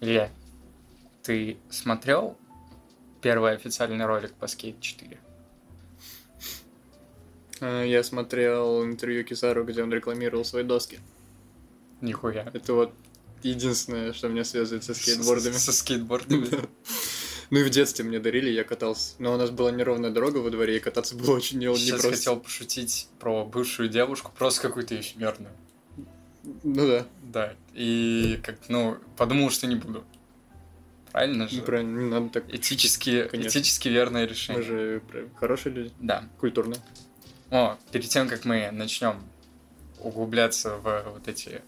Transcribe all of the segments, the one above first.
Илья, ты смотрел первый официальный ролик по Skate 4? А, Я смотрел интервью Кисару, где он рекламировал свои доски. Нихуя. Это вот единственное, что меня связывает со скейтбордами. Со скейтбордами? Ну и в детстве мне дарили, я катался. Но у нас была неровная дорога во дворе, и кататься было очень не- Сейчас непросто. хотел пошутить про бывшую девушку, просто какую-то эфемерную. Ну да, Да. И как ну, подумал, что не буду. Правильно же? ну, правильно, не надо так. Этически, Конечно. этически верное Мы решение. же прям хорошие люди, Да. культурные. О, перед тем, как мы начнем углубляться в вот эти...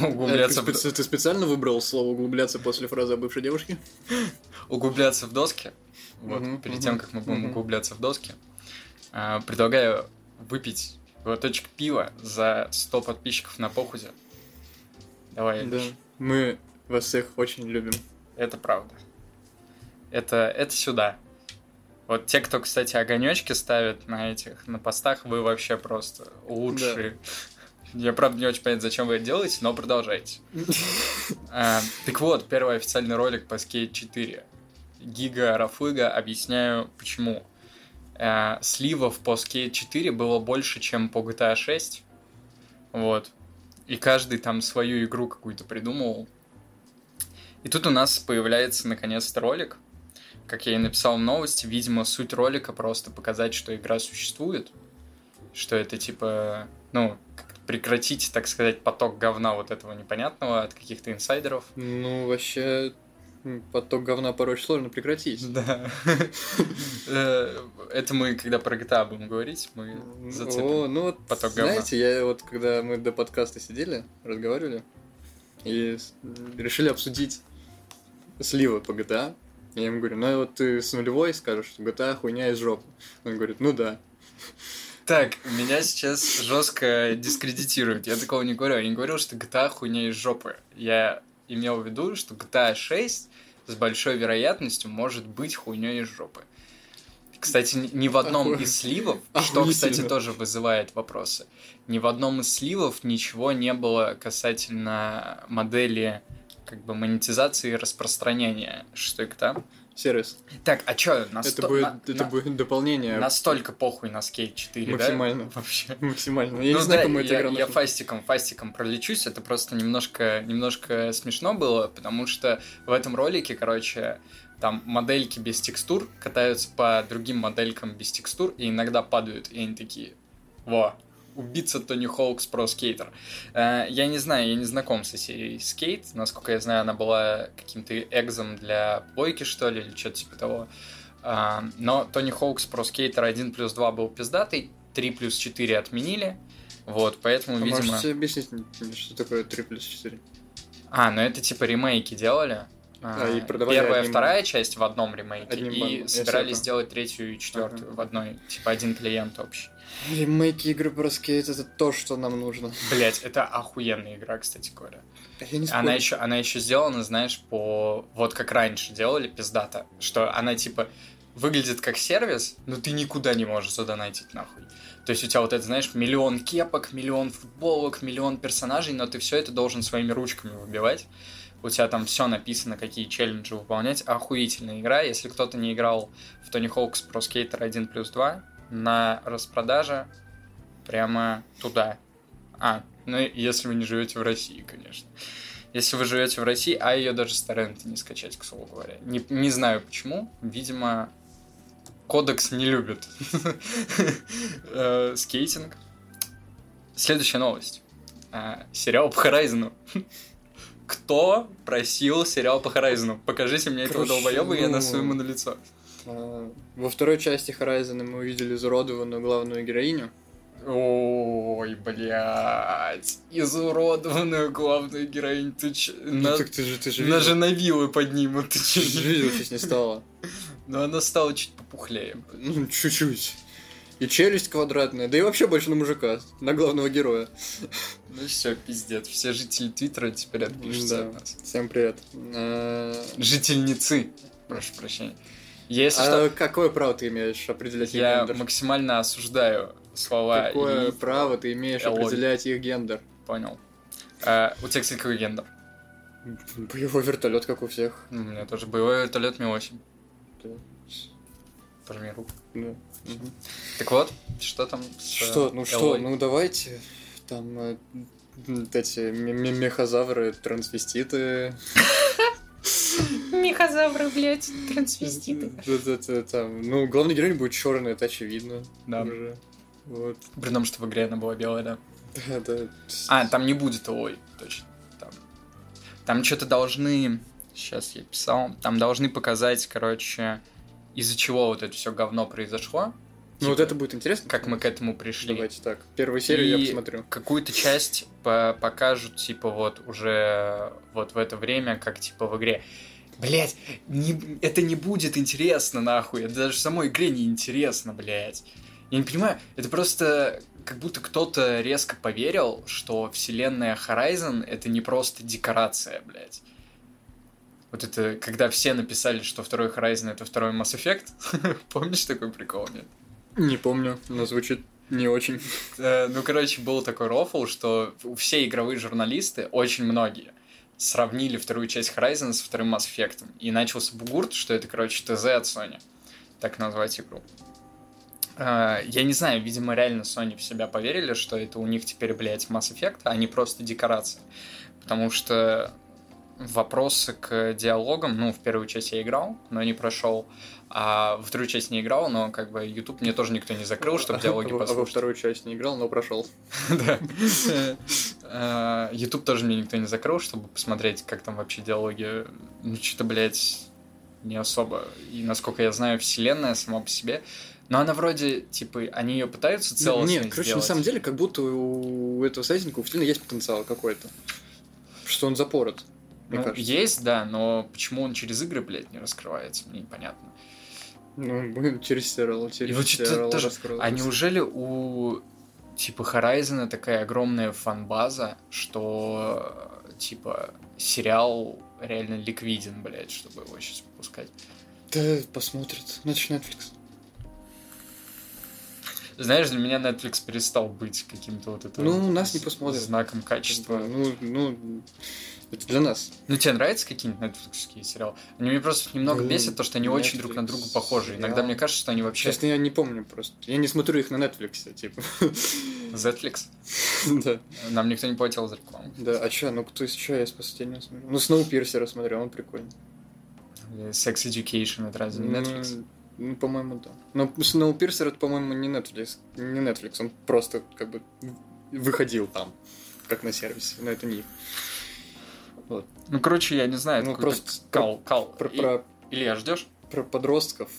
э, Углубляться, Э, ты, в, ты специально выбрал слово углубляться после фразы о бывшей девушке? углубляться в доски. Вот, Мгм, перед мгм, тем, как мы будем мгм. углубляться в доски, а, предлагаю выпить глоточек пива за 100 подписчиков на похуде. Давай, Да. Илюш. Мы вас всех очень любим. Это правда. Это, это сюда. Вот те, кто, кстати, огонечки ставят на этих, на постах, вы вообще просто лучшие. Я, правда, не очень понятно, зачем вы это делаете, но продолжайте. А, так вот, первый официальный ролик по Skate 4. Гига Рафыга, объясняю почему. А, сливов по Skate 4 было больше, чем по GTA 6. Вот. И каждый там свою игру какую-то придумывал. И тут у нас появляется наконец-то ролик. Как я и написал в новости, видимо, суть ролика просто показать, что игра существует. Что это типа, ну, прекратить, так сказать, поток говна вот этого непонятного от каких-то инсайдеров. Ну, вообще, поток говна порой сложно прекратить. Да. Э, Это мы, когда про GTA будем говорить, мы О, зацепим. ну вот, поток говна. знаете, я вот, когда мы до подкаста сидели, разговаривали, и решили обсудить сливы по GTA, я ему говорю, ну вот ты с нулевой скажешь, что GTA хуйня из жопы. Он говорит, ну да. Так, меня сейчас жестко дискредитируют. Я такого не говорю. Я не говорил, что GTA хуйня из жопы. Я имел в виду, что GTA 6 с большой вероятностью может быть хуйней из жопы. Кстати, ни- в одном из сливов, что, кстати, тоже вызывает вопросы, ни в одном из сливов ничего не было касательно модели как бы монетизации и распространения шестой GTA. Сервис. Так, а чё, Это насто- будет, на- это на- будет дополнение настолько похуй на Skate 4, да? Максимально. Вообще. максимально. Я Ну не знаю, да, кому эта я, игра я фастиком, фастиком пролечусь, это просто немножко, немножко смешно было, потому что в этом ролике, короче, там модельки без текстур катаются по другим моделькам без текстур и иногда падают, и они такие, во, убийца Tony Hawk's Pro Skater. Э, Я не знаю, я не знаком со серией Скейт, насколько я знаю, она была каким-то экзом для плойки, что ли, или что-то типа того. А, Но Tony Hawk's Pro Skater 1 плюс 2 был пиздатый, 3 плюс 4 отменили, вот, поэтому, А видимо... можете объяснить, что такое 3 плюс 4? А, ну это типа ремейки делали. А, А, и продавали Первая, одним- вторая часть в одном ремейке, одним и. Я собирались сделать третью и четвертую Ага. в одной, типа один клиент общий. Ремейки игры про скейт это то, что нам нужно. Блять, это охуенная игра, кстати говоря. Я не Она еще, она еще сделана, знаешь, по вот как раньше делали пиздата, что она типа выглядит как сервис, но ты никуда не можешь задонатить нахуй. То есть у тебя вот это, знаешь, миллион кепок, миллион футболок, миллион персонажей, но ты все это должен своими ручками выбивать. У тебя там все написано, какие челленджи выполнять. Охуительная игра. Если кто-то не играл в Tony Hawk's Pro Skater 1 плюс 2, на распродаже прямо туда. А, ну если вы не живете в России, конечно. Если вы живете в России, а ее даже с торрента не скачать, к слову говоря. Не, не знаю почему. Видимо, кодекс не любит э, скейтинг. Следующая новость. А, Сериал по Хорайзену. Кто просил сериал по Хорайзену? Покажите мне этого долбоеба, я ну, насую ему на лицо. А, Во второй части Horizon мы увидели изуродованную главную героиню. Ой, блядь. Изуродованную главную героиню. Ты че? На, Ну, так ты же, ты же на видел. женовилы поднимут. Ты же видел, что с ней стало. Но она стала чуть попухлее. Ну, чуть-чуть. И челюсть квадратная, да и вообще больше на мужика, на главного героя. Ну все, пиздец. Все жители Твиттера теперь отпишутся Да. от нас. Всем привет. А, Жительницы. Прошу прощения. Если а что, какое право ты имеешь определять их я гендер? максимально осуждаю слова Какое и... право ты имеешь Элоги. определять их гендер? Понял. А, у тебя, кстати, какой гендер? Боевой вертолет, как у всех. Ну, У меня тоже боевой вертолет Ми-8. Да. Пожми руку. Да. Так вот, что там с Что, ну э, что, ну давайте. Там э, эти ме- ме- мехозавры, трансвеститы. Мехозавры, блядь, трансвеститы. Там. Ну, главный герой будет черный, это очевидно. Да. Уже. Вот. При том, что в игре она была белая, да. Да, да. А, там не будет ой, точно. Там, там что-то должны... Сейчас я писал. Там должны показать, короче, из-за чего вот это все говно произошло. Ну вот Типа, это будет интересно. Как мы к этому пришли. Давайте так. Первую серию я И посмотрю. Какую-то часть по- покажут, типа, вот уже вот в это время, как типа в игре. Блять, не, это не будет интересно, нахуй. Это даже самой игре не интересно, блять. Я не понимаю, это просто как будто кто-то резко поверил, что вселенная Horizon это не просто декорация, блять. Вот это, когда все написали, что второй Horizon это второй Mass Effect. Помнишь такой прикол, нет? Не помню, но звучит не очень. Э, Ну, короче, был такой рофл, что все игровые журналисты, очень многие, сравнили вторую часть Horizon с вторым Mass Effect. И начался бугурт, что это, короче, ТЗ от Sony. Так назвать игру. Э, Я не знаю, видимо, реально Sony в себя поверили, что это у них теперь, блядь, Mass Effect, а не просто декорация. Потому что вопросы к диалогам, ну, в первую часть я играл, но не прошел, а во вторую часть не играл, но как бы YouTube мне тоже никто не закрыл, чтобы диалоги во- а во послушать. вторую часть не играл, но прошел. Да. Э, YouTube тоже мне никто не закрыл, чтобы посмотреть, как там вообще диалоги. Ну, что-то, блядь, не особо. И, насколько я знаю, вселенная сама по себе. Но она вроде, типа, они ее пытаются целостно Нет, короче, на сделать. самом деле, как будто у этого сайтинга у вселенной есть потенциал какой-то. Что он запорот, мне Ну, кажется. есть, да, но почему он через игры, блядь, не раскрывается, мне непонятно. Ну, блин, через сериал, через И вот сериал тоже-. А неужели у типа Horizon такая огромная фанбаза, что типа сериал реально ликвиден, блядь, чтобы его сейчас выпускать? Да, посмотрят. Значит, Netflix. Знаешь, для меня Netflix перестал быть каким-то вот это Ну, нас не посмотрят. знаком качества. Ну, ну, это для нас. Ну, тебе нравятся какие-нибудь нетфликсские сериалы? Они меня просто немного Ну, бесят, то, что они очень друг на друга Netflix похожи. Иногда сериал. мне кажется, что они вообще... Честно, я не помню просто. Я не смотрю их на Netflix, типа. Netflix? Да. Нам никто не платил за рекламу. Да, а чё, ну кто из чё я с последнего смотрю? Ну, Сноупирсера смотрел, он прикольный. Sex Education, это разве не Netflix? Ну, ну, по-моему, да. Но Сноупирсер, это, по-моему, не Netflix. Не Netflix, он просто как бы выходил там, как на сервисе, но это не их. Вот. Ну, короче, я не знаю, Ну, просто кал, кал. Про, И- про, Илья, ждешь? про подростков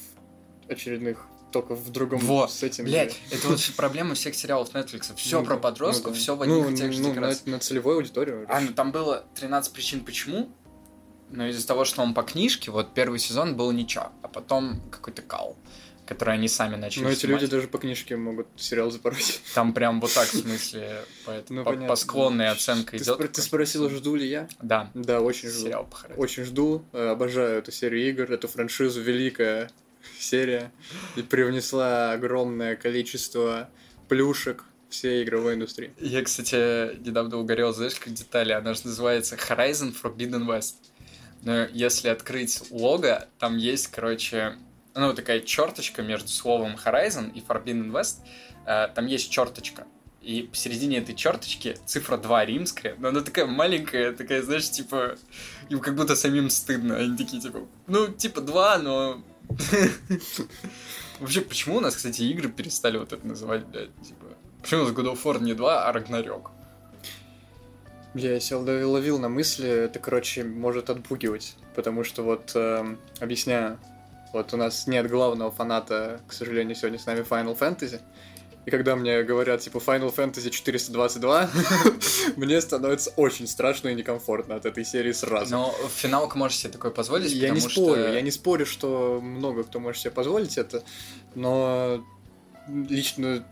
очередных, только в другом Вот, сеттинге. Блять, это вот проблема всех сериалов Netflix. Все Ну про подростков, ну да. все в одних ну, и тех же ну, декорациях. на, на целевую аудиторию. А, ну там было 13 причин почему. Но из-за того, что он по книжке, вот первый сезон был ничего, а потом какой-то кал, который они сами начали Но эти снимать. люди даже по книжке могут сериал запороть. Там прям вот так, в смысле, по, это- Ну, по- по склонной оценка Ты, идет. спро- ты спросила, жду ли я? Да, Да, очень жду. сериал по Horizon. Очень жду, э, обожаю эту серию игр, эту франшизу, великая серия. И привнесла огромное количество плюшек всей игровой индустрии. Я, кстати, недавно угорел, знаешь, как детали. Она же называется Horizon Forbidden West. Но если открыть лого, там есть, короче, ну, такая черточка между словом Horizon и Forbidden West. Э, Там есть черточка. И посередине этой черточки цифра 2 римская, но она такая маленькая, такая, знаешь, типа, им как будто самим стыдно. Они такие, типа, ну, типа 2, но... Вообще, почему у нас, кстати, игры перестали вот это называть, блядь, типа... Почему у нас God of War не 2, а Рагнарёк? Я себя ловил- на мысли, это, короче, может отпугивать. Потому что вот, эм, объясняю, вот у нас нет главного фаната, к сожалению, сегодня с нами Final Fantasy. И когда мне говорят, типа, Final Fantasy 422, мне становится очень страшно и некомфортно от этой серии сразу. Но в финалка можешь себе такое позволить, Я не спорю, что... я не спорю, что много кто может себе позволить это, но лично,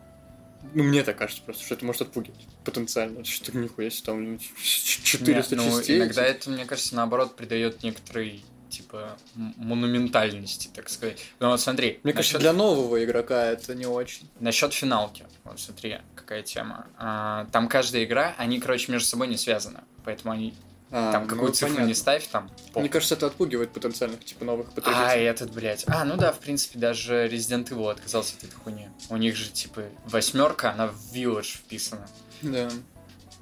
ну, мне так кажется просто, что это может отпугивать потенциально. Что нихуя себе там ну, ч- 400 Нет, ну, частей. иногда типа. это, мне кажется, наоборот, придает некоторый типа монументальности, так сказать. Ну вот смотри, Мне кажется, насчет, для нового игрока это не очень. насчет финалки, вот смотри, какая тема. А, там каждая игра, они, короче, между собой не связаны, поэтому они А, там какую ну, цифру понятно. не ставь, там. Пол. Мне кажется, это отпугивает потенциальных, типа, новых потребителей. А, этот, блядь. А, ну да, в принципе, даже Resident Evil отказался от этой хуйни. У них же, типа, восьмерка, она в Village вписана. Да.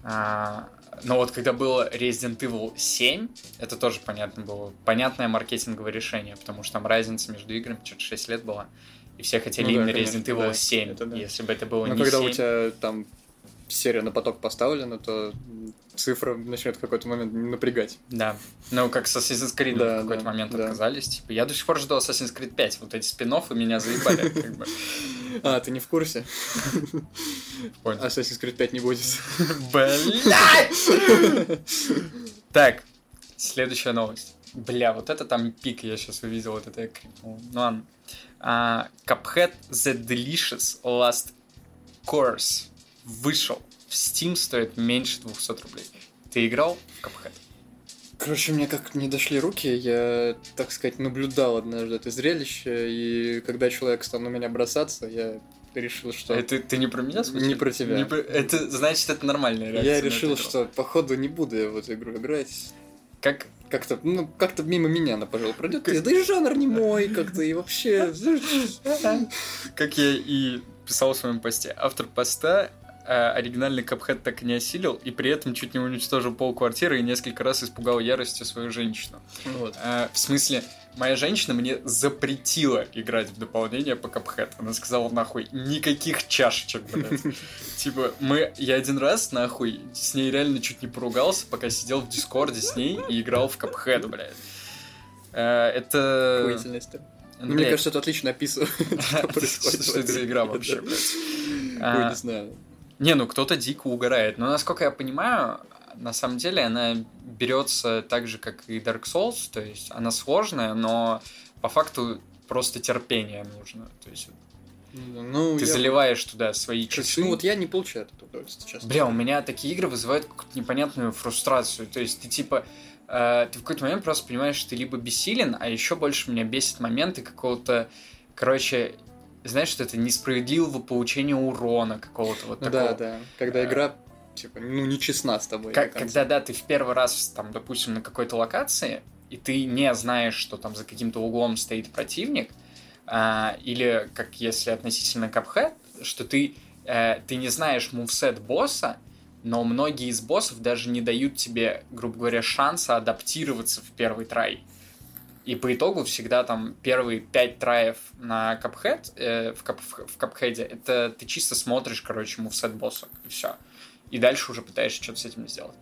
А, но вот когда было Resident Evil 7, это тоже понятно было. Понятное маркетинговое решение, потому что там разница между играми что-то 6 лет была. И все хотели ну, именно да, Resident Evil да, 7, это, да. если бы это было Но не когда 7. у тебя там серия на поток поставлена, то цифра начнет в какой-то момент напрягать. Да. Ну, как с Assassin's Creed да, в какой-то да, момент да. отказались. Типа, я до сих пор жду Assassin's Creed 5. Вот эти спин меня заебали. А, ты не в курсе? Понял. Assassin's Creed 5 не будет. Блять! Так, следующая новость. Бля, вот это там пик я сейчас увидел, вот это я крикнул. Ну ладно. Uh, Cuphead The Delicious Last Course вышел. В Steam стоит меньше 200 рублей. Ты играл в Cuphead? Короче, мне как не дошли руки, я, так сказать, наблюдал однажды это зрелище, и когда человек стал на меня бросаться, я решил, что... Это ты не про меня случилось? Не про тебя. Не про... Это, значит, это нормальная реакция Я решил, что, походу, не буду я в эту игру играть. Как, как-то, ну, как-то мимо меня она, пожалуй, пройдет. Как... Да и жанр не мой, как-то, и вообще... Как я и писал в своем посте. Автор поста э, оригинальный Капхед так и не осилил, и при этом чуть не уничтожил пол квартиры и несколько раз испугал яростью свою женщину. Вот. Э, в смысле, моя женщина мне запретила играть в дополнение по Капхед. Она сказала, нахуй, никаких чашечек, блядь. Типа, мы, я один раз, нахуй, с ней реально чуть не поругался, пока сидел в Дискорде с ней и играл в Капхед, блядь. Э, это... Мне кажется, это отлично описывает, что происходит. Что это за игра вообще, блядь? Не знаю. Не, ну кто-то дико угорает. Но насколько я понимаю, на самом деле она берется так же, как и Dark Souls, то есть она сложная, но по факту просто терпение нужно. То есть ну, ты я... заливаешь туда свои часы. Ну вот я не получаю это удовольствие, честно. Бля, у меня такие игры вызывают какую-то непонятную фрустрацию. То есть ты типа э, ты в какой-то момент просто понимаешь, что ты либо бессилен, а еще больше меня бесит моменты какого-то, короче, знаешь, что это несправедливого получения урона какого-то вот ну, такого. Да, да. Когда а, игра типа, ну, не честна с тобой. Как, когда, да, ты в первый раз, там, допустим, на какой-то локации, и ты не знаешь, что там за каким-то углом стоит противник, а, или как если относительно Cuphead, что ты, а, ты не знаешь мувсет босса, но многие из боссов даже не дают тебе, грубо говоря, шанса адаптироваться в первый трай. И по итогу всегда там первые пять траев на капхед, э, в, кап, в капхеде, это ты чисто смотришь, короче, мувсет босса, и все. И дальше уже пытаешься что-то с этим сделать.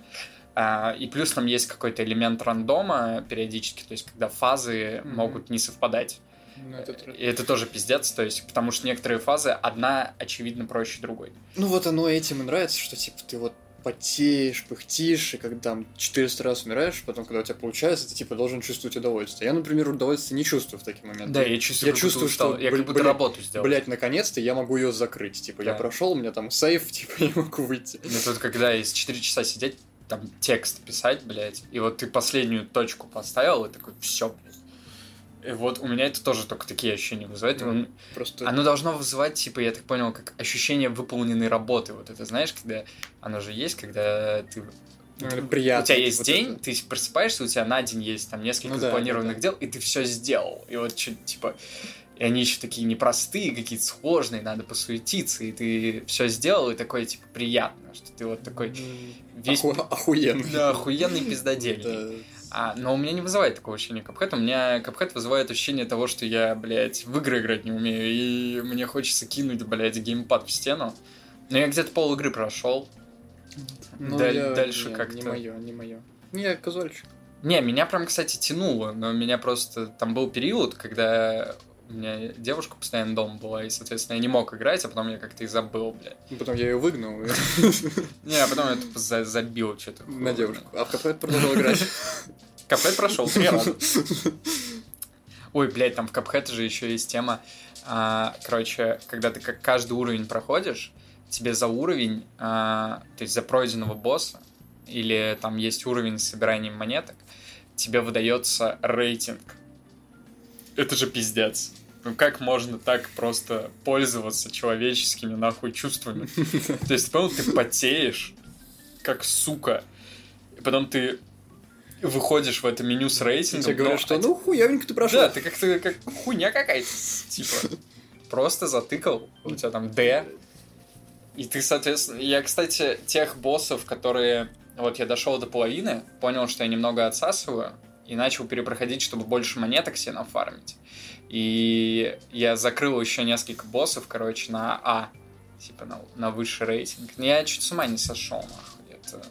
А, и плюс там есть какой-то элемент рандома периодически, то есть когда фазы mm-hmm. могут не совпадать. Ну, это... И это тоже пиздец, то есть, потому что некоторые фазы одна очевидно проще другой. Ну вот оно этим и нравится, что типа ты вот потеешь, пыхтишь, и когда там 400 раз умираешь, потом, когда у тебя получается, ты типа должен чувствовать удовольствие. Я, например, удовольствие не чувствую в такие моменты. Да, я чувствую, я чувствую что я как будто работу сделал. Блять, наконец-то я могу ее закрыть. Типа, да. я прошел, у меня там сейф, типа, я могу выйти. Ну тут, когда из 4 часа сидеть, там текст писать, блядь, и вот ты последнюю точку поставил, и такой, все, и вот у меня это тоже только такие ощущения вызывает. Mm, просто... Оно должно вызывать, типа, я так понял, как ощущение выполненной работы. Вот это знаешь, когда оно же есть, когда ты ну, приятно. У тебя есть вот день, это. ты просыпаешься, у тебя на день есть там несколько ну, запланированных да, да. дел, и ты все сделал. И вот что типа. И они еще такие непростые, какие-то сложные, надо посуетиться, и ты все сделал, и такое, типа, приятно, что ты вот такой весь... Оху... Охуенный. Да, охуенный пиздодельный. А, но у меня не вызывает такого ощущения Капхэт. У меня Капхэт вызывает ощущение того, что я, блядь, в игры играть не умею, и мне хочется кинуть, блядь, геймпад в стену. Но я где-то пол игры прошел. Ну, Даль- я... дальше как-то... Не мое, не мое. Я казуальчик. Не, меня прям, кстати, тянуло, но меня просто... Там был период, когда у меня девушка постоянно дома была, и, соответственно, я не мог играть, а потом я как-то и забыл, блядь. Потом я ее выгнал. Не, а потом я тупо забил что-то. На девушку. А в кафе продолжал играть. Кафе прошел, три раза. Ой, блядь, там в Капхэт же еще есть тема. А, короче, когда ты как каждый уровень проходишь, тебе за уровень, а, то есть за пройденного босса, или там есть уровень с собиранием монеток, тебе выдается рейтинг. Это же пиздец. Ну как можно так просто пользоваться человеческими нахуй чувствами? То есть, понял, ты потеешь, как сука. И потом ты выходишь в это меню с рейтингом. Тебе говорят, что ну хуявенько ты прошел. Да, ты как-то как хуйня какая-то. Типа, просто затыкал, у тебя там D. И ты, соответственно... Я, кстати, тех боссов, которые... Вот я дошел до половины, понял, что я немного отсасываю, и начал перепроходить, чтобы больше монеток себе нафармить. И я закрыл еще несколько боссов, короче, на А. Типа на, на высший рейтинг. Но я чуть с ума не сошел, нахуй. Это...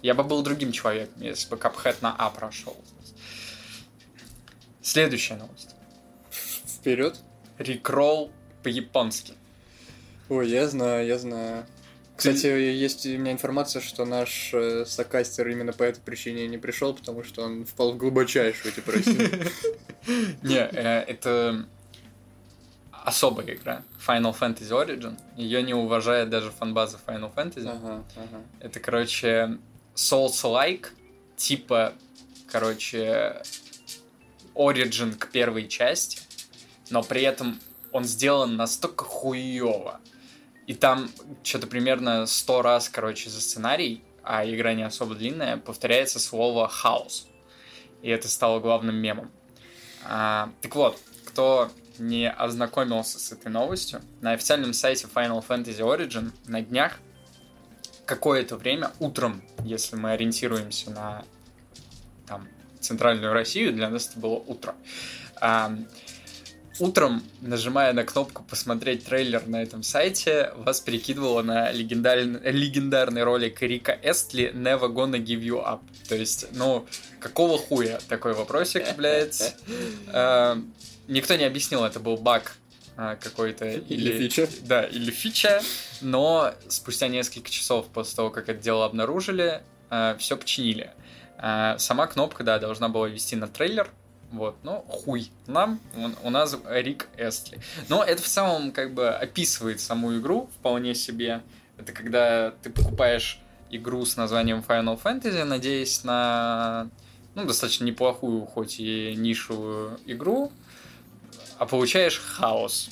Я бы был другим человеком, если бы Капхэт на А прошел. Следующая новость. Вперед. Рикролл по-японски. Ой, я знаю, я знаю. Кстати, есть у меня информация, что наш э, сокастер именно по этой причине не пришел, потому что он впал в глубочайшую депрессию. Не, э, это особая игра. Final Fantasy Origin. Ее не уважает даже фанбаза Final Fantasy. Это, короче, Souls-like, типа, короче, Origin к первой части, но при этом он сделан настолько хуево. И там что-то примерно сто раз, короче, за сценарий, а игра не особо длинная, повторяется слово «хаос». И это стало главным мемом. А, так вот, кто не ознакомился с этой новостью, на официальном сайте Final Fantasy Origin на днях какое-то время утром, если мы ориентируемся на там, центральную Россию, для нас это было утро. А, утром, нажимая на кнопку «Посмотреть трейлер» на этом сайте, вас перекидывало на легендарный, легендарный ролик Рика Эстли «Never gonna give you up». То есть, ну, какого хуя такой вопросик, блядь. А, никто не объяснил, это был баг а, какой-то. Или фича. Да, или фича. Но спустя несколько часов после того, как это дело обнаружили, все починили. А, Сама кнопка, да, должна была вести на трейлер, вот, но хуй нам, он- у нас Рик Эстли. Но это в целом как бы описывает саму игру вполне себе. Это когда ты покупаешь игру с названием Final Fantasy, надеясь на ну, достаточно неплохую, хоть и нишевую игру, а получаешь хаос.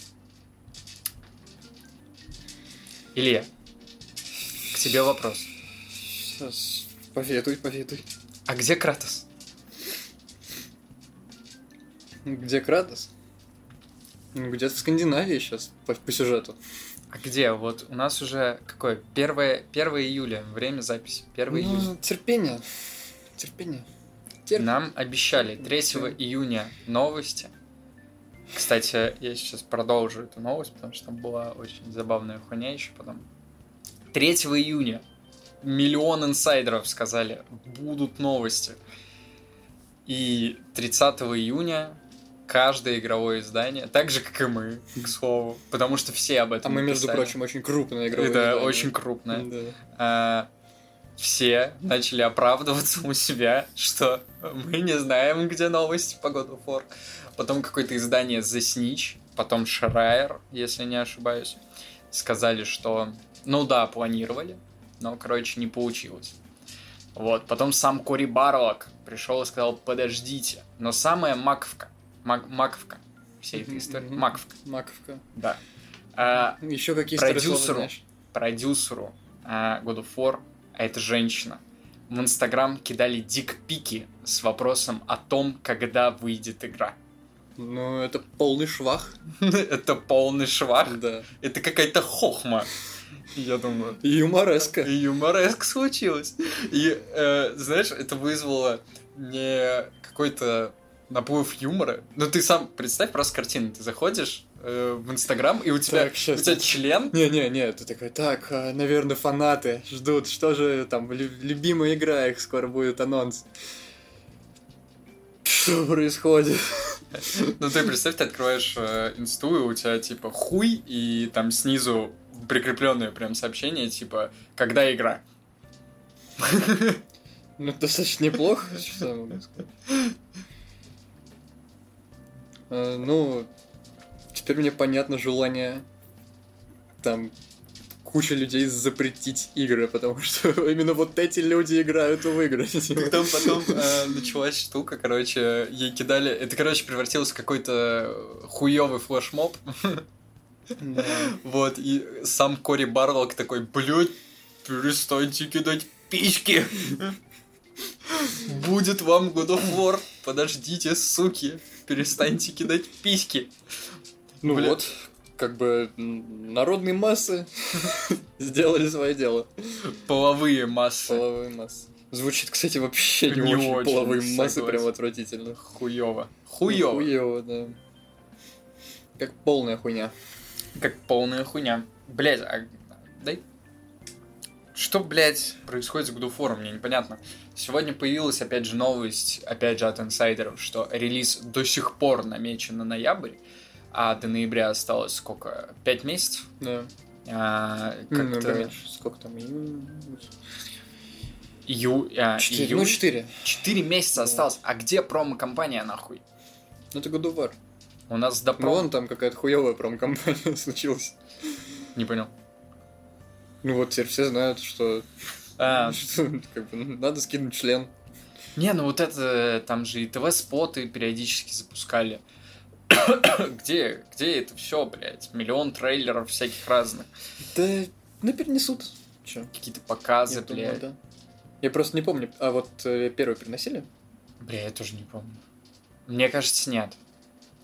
Илья, к тебе вопрос. Сейчас, Поведуй, поведуй. А где Кратос? Где Кратос? Где-то в Скандинавии сейчас, по, по сюжету. А где? Вот у нас уже какое? 1, 1 июля, время записи. 1 июля. Ну, терпение. Терпение. Терпи. Нам обещали 3 июня новости. Кстати, я сейчас продолжу эту новость, потому что там была очень забавная хуйня еще потом. 3 июня миллион инсайдеров сказали, будут новости. И 30 июня каждое игровое издание, так же, как и мы, к слову, потому что все об А этом мы, между прочим, очень крупная игровое Это издание. очень крупное. Да. а, все начали оправдываться у себя, что мы не знаем, где новости по of War. Потом какое-то издание The Snitch, потом Schreier, если не ошибаюсь, сказали, что ну да, планировали, но, короче, не получилось. Вот, потом сам Кори Барлок пришел и сказал, подождите. Но самая маковка, мак- маковка всей этой истории, Мгм. маковка, Маковка. да. А, Еще какие Продюсеру. продюсеру а, God of War, а это женщина, в Инстаграм кидали дикпики с вопросом о том, когда выйдет игра. Ну, это полный швах. Это полный швах. Да. Это какая-то хохма. Я думаю, юмореска. и юмореск случилось. И, э, знаешь, это вызвало не какой-то наплыв юмора. Ну, ты сам представь просто картину. Ты заходишь э, в Инстаграм, и у тебя, Так, щас. у тебя член Не-не-не, ты такой, так, а, наверное, фанаты ждут, что же там, лю- любимая игра, их скоро будет анонс. Что происходит? Ну ты представь, ты открываешь э, инсту, и у тебя типа хуй, и там снизу прикрепленное прям сообщение, типа, когда игра. Ну, достаточно неплохо, что я могу сказать. А, Ну, теперь мне понятно желание там куча людей запретить игры, потому что именно вот эти люди играют в игры. Там потом э, началась штука, короче, ей кидали... Это, короче, превратилось в какой-то хуёвый флешмоб. Да. Вот, и сам Кори Барлок такой, блядь, перестаньте кидать письки. Будет вам God of War. Подождите, суки. Перестаньте кидать письки. Ну Бля. вот, как бы народные массы сделали свое дело. Половые массы. Половые массы. Звучит, кстати, вообще не, Не очень. очень, Половые массы согласен. прям отвратительно. Хуёво. Ну, Хуёво. Да. Как полная хуйня. Как полная хуйня. Блять, а... дай. Что, блядь, происходит с War, мне непонятно. Сегодня появилась, опять же, новость, опять же, от инсайдеров, что релиз до сих пор намечен на ноябрь, а до ноября осталось сколько? Пять месяцев? Да. А, Ну, поменьше. Сколько там? Июнь? ию... а, Четыре. июль? Ну, четыре. Четыре месяца Да. осталось. А где промо-компания, нахуй? Ну, это God of War. У нас до Ну, промо... вон там какая-то хуевая промкомпания случилась. Не понял. Ну, вот теперь все знают, что, А, что, как бы, ну, надо скинуть член. Не, ну вот это, там же и ТВ-споты периодически запускали. где, где это все, блядь? Миллион трейлеров всяких разных. Да, ну, перенесут. Че? Какие-то показы, Я думаю, блядь. да. Я просто не помню. А вот э, первый переносили? Бля, я тоже не помню. Мне кажется, нет.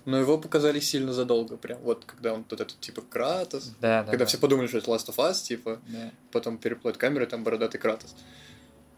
Но его показали сильно задолго. Прям вот, когда он вот этот, типа, Кратос. Да, да. когда да. все подумали, что это Last of Us, типа, Да. потом переплод камеры, там бородатый Кратос.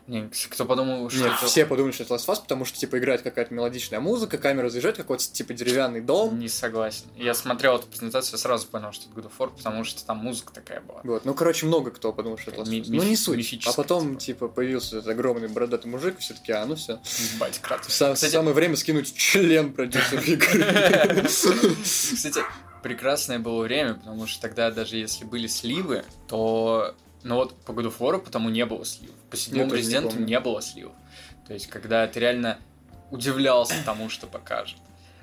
Не, кто подумал, что Нет, это... все подумали, что это Last of Us, потому что, типа, играет какая-то мелодичная музыка, камера заезжает, какой-то, типа, деревянный дом. Не согласен. Я смотрел эту презентацию, сразу понял, что это God of War, потому что там музыка такая была. Вот, ну, короче, много кто подумал, что это Last of Us. Ну, не суть. А потом, типа. типа, появился этот огромный бородатый мужик, все таки а, ну все. Ебать, Кратос. Самое время скинуть член продюсера игры. Кстати, прекрасное было время, потому что тогда даже если были сливы, то... Ну вот по of War потому не было сливов. По седьмому тоже не президенту помню. не, было сливов. То есть, когда ты реально удивлялся тому, что покажет.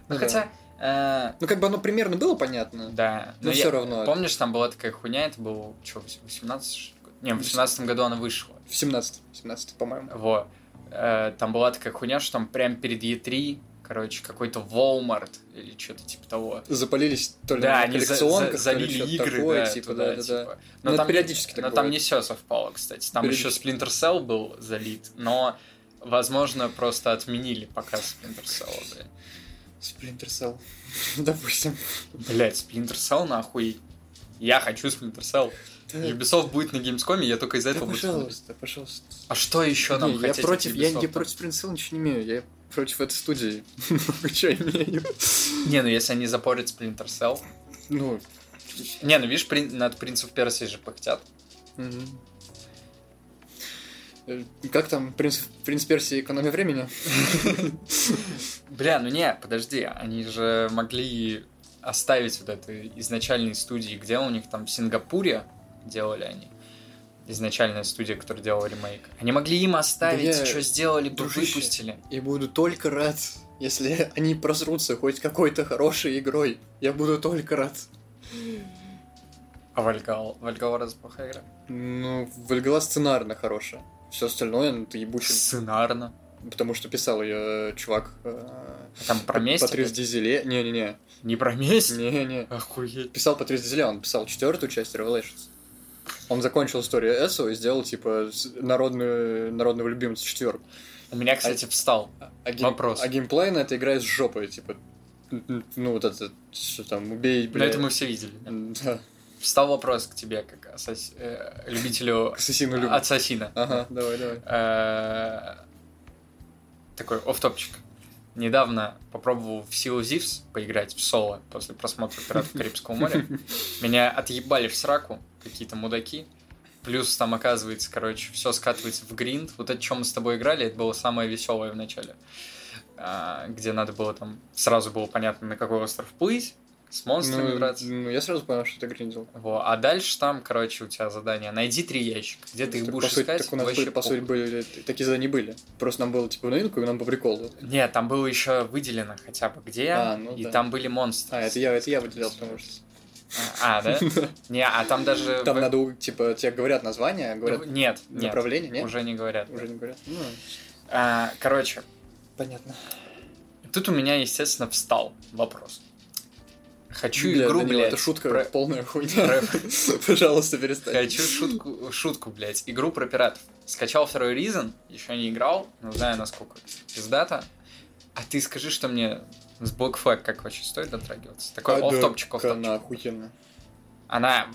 Ну, Ну хотя... э, Ну, как бы оно примерно было понятно. да. Но я- всё равно. Помнишь, там была такая хуйня, это был, что, 18 что ли, год? Не, в 18 году она вышла. В 17 17 по-моему. Вот. Э, там была такая хуйня, что там прям перед E3, короче, какой-то Walmart или что-то типа того. Запалились то ли Да, на они за- за- залили игры, такое, да, типа, туда, да, да, да. типа. Ну, это периодически так Но там бывает. не все совпало, кстати. Там еще. Splinter Cell был залит, но, возможно, просто отменили показ Splinter Cell, блядь. Splinter Cell. Допустим. Блять, Splinter Cell нахуй. Я хочу Splinter Cell. Да, Ubisoft будет на Gamescom, я только из-за да, этого буду смотреть. пожалуйста, пожалуйста. А что еще нам Не, я хотеть от против, я, я против Splinter Cell ничего не имею. Я против этой студии. Много чего имею. Не, ну если они запорят Splinter Cell... Ну, Не, ну видишь, прин- над Принцев Персии же пыхтят. Э, Как там, принц, принц Персии, экономия времени? Бля, ну не, подожди, они же могли оставить вот это изначальные студии, где у них там в Сингапуре делали они. Изначальная студия, которая делала ремейк. Они могли им оставить, Да что сделали, бы выпустили. Я буду только рад, если они просрутся хоть какой-то хорошей игрой. Я буду только рад. А Вальгал? Вальгал раз плохая игра? Ну, Вальгала сценарно хорошая. Все остальное, ну, ты ебучий. Сценарно. Потому что писал ее чувак. э, Там про месть? Патрис Дизеле. Не-не-не. Не про месть? Не-не. Охуеть. Писал Патрис Дизеле, он писал четвертую часть Revelations. Он закончил историю Эсо и сделал, типа, народную, народного любимца четверку. У меня, кстати, встал. А, гейм- Вопрос. а геймплей на это играет с жопой, типа, ну, вот это, что там, убей, бля. это мы все видели. да? Встал вопрос к тебе, как асас- э, любителю к ассасину люблю. ассасина. Ага, давай, давай. Э, Такой офтопчик. Недавно попробовал в Sea of Thieves поиграть в соло после просмотра «Пиратов Карибского моря». Меня отъебали в сраку какие-то мудаки. Плюс там, оказывается, короче, все скатывается в гринд. Вот это, чем мы с тобой играли, это было самое веселое в начале. А, Где надо было там... Сразу было понятно, на какой остров плыть, с монстрами Ну, драться. ну, я сразу понял, что ты гриндил. Во. А дальше там, короче, у тебя задание. Найди три ящика. Где ты их Так, будешь по сути, искать, так у нас, вообще были, по сути, были, такие задания были. Просто нам было, типа, новинку, и нам по приколу. Нет, там было еще выделено хотя бы где, А, ну и да. там были монстры. А, это я, это я выделял, потому что... А, да? Не, а там даже... Там надо, типа, тебе говорят название, говорят Нет, нет, направление, нет? уже не говорят. Уже не говорят? Ну, А, короче, понятно. тут у меня, естественно, встал вопрос. Хочу Бля, игру, блядь. Это шутка про- полная хуйня. Пожалуйста, перестань. Хочу шутку, шутку, блядь. Игру про пиратов. Скачал второй Reason, еще не играл, но знаю, насколько пиздата. А ты скажи, что мне с Black Flag как вообще стоит дотрагиваться? Такой А, да, офф-топчик, как офф-топчик. Она охуенно. Она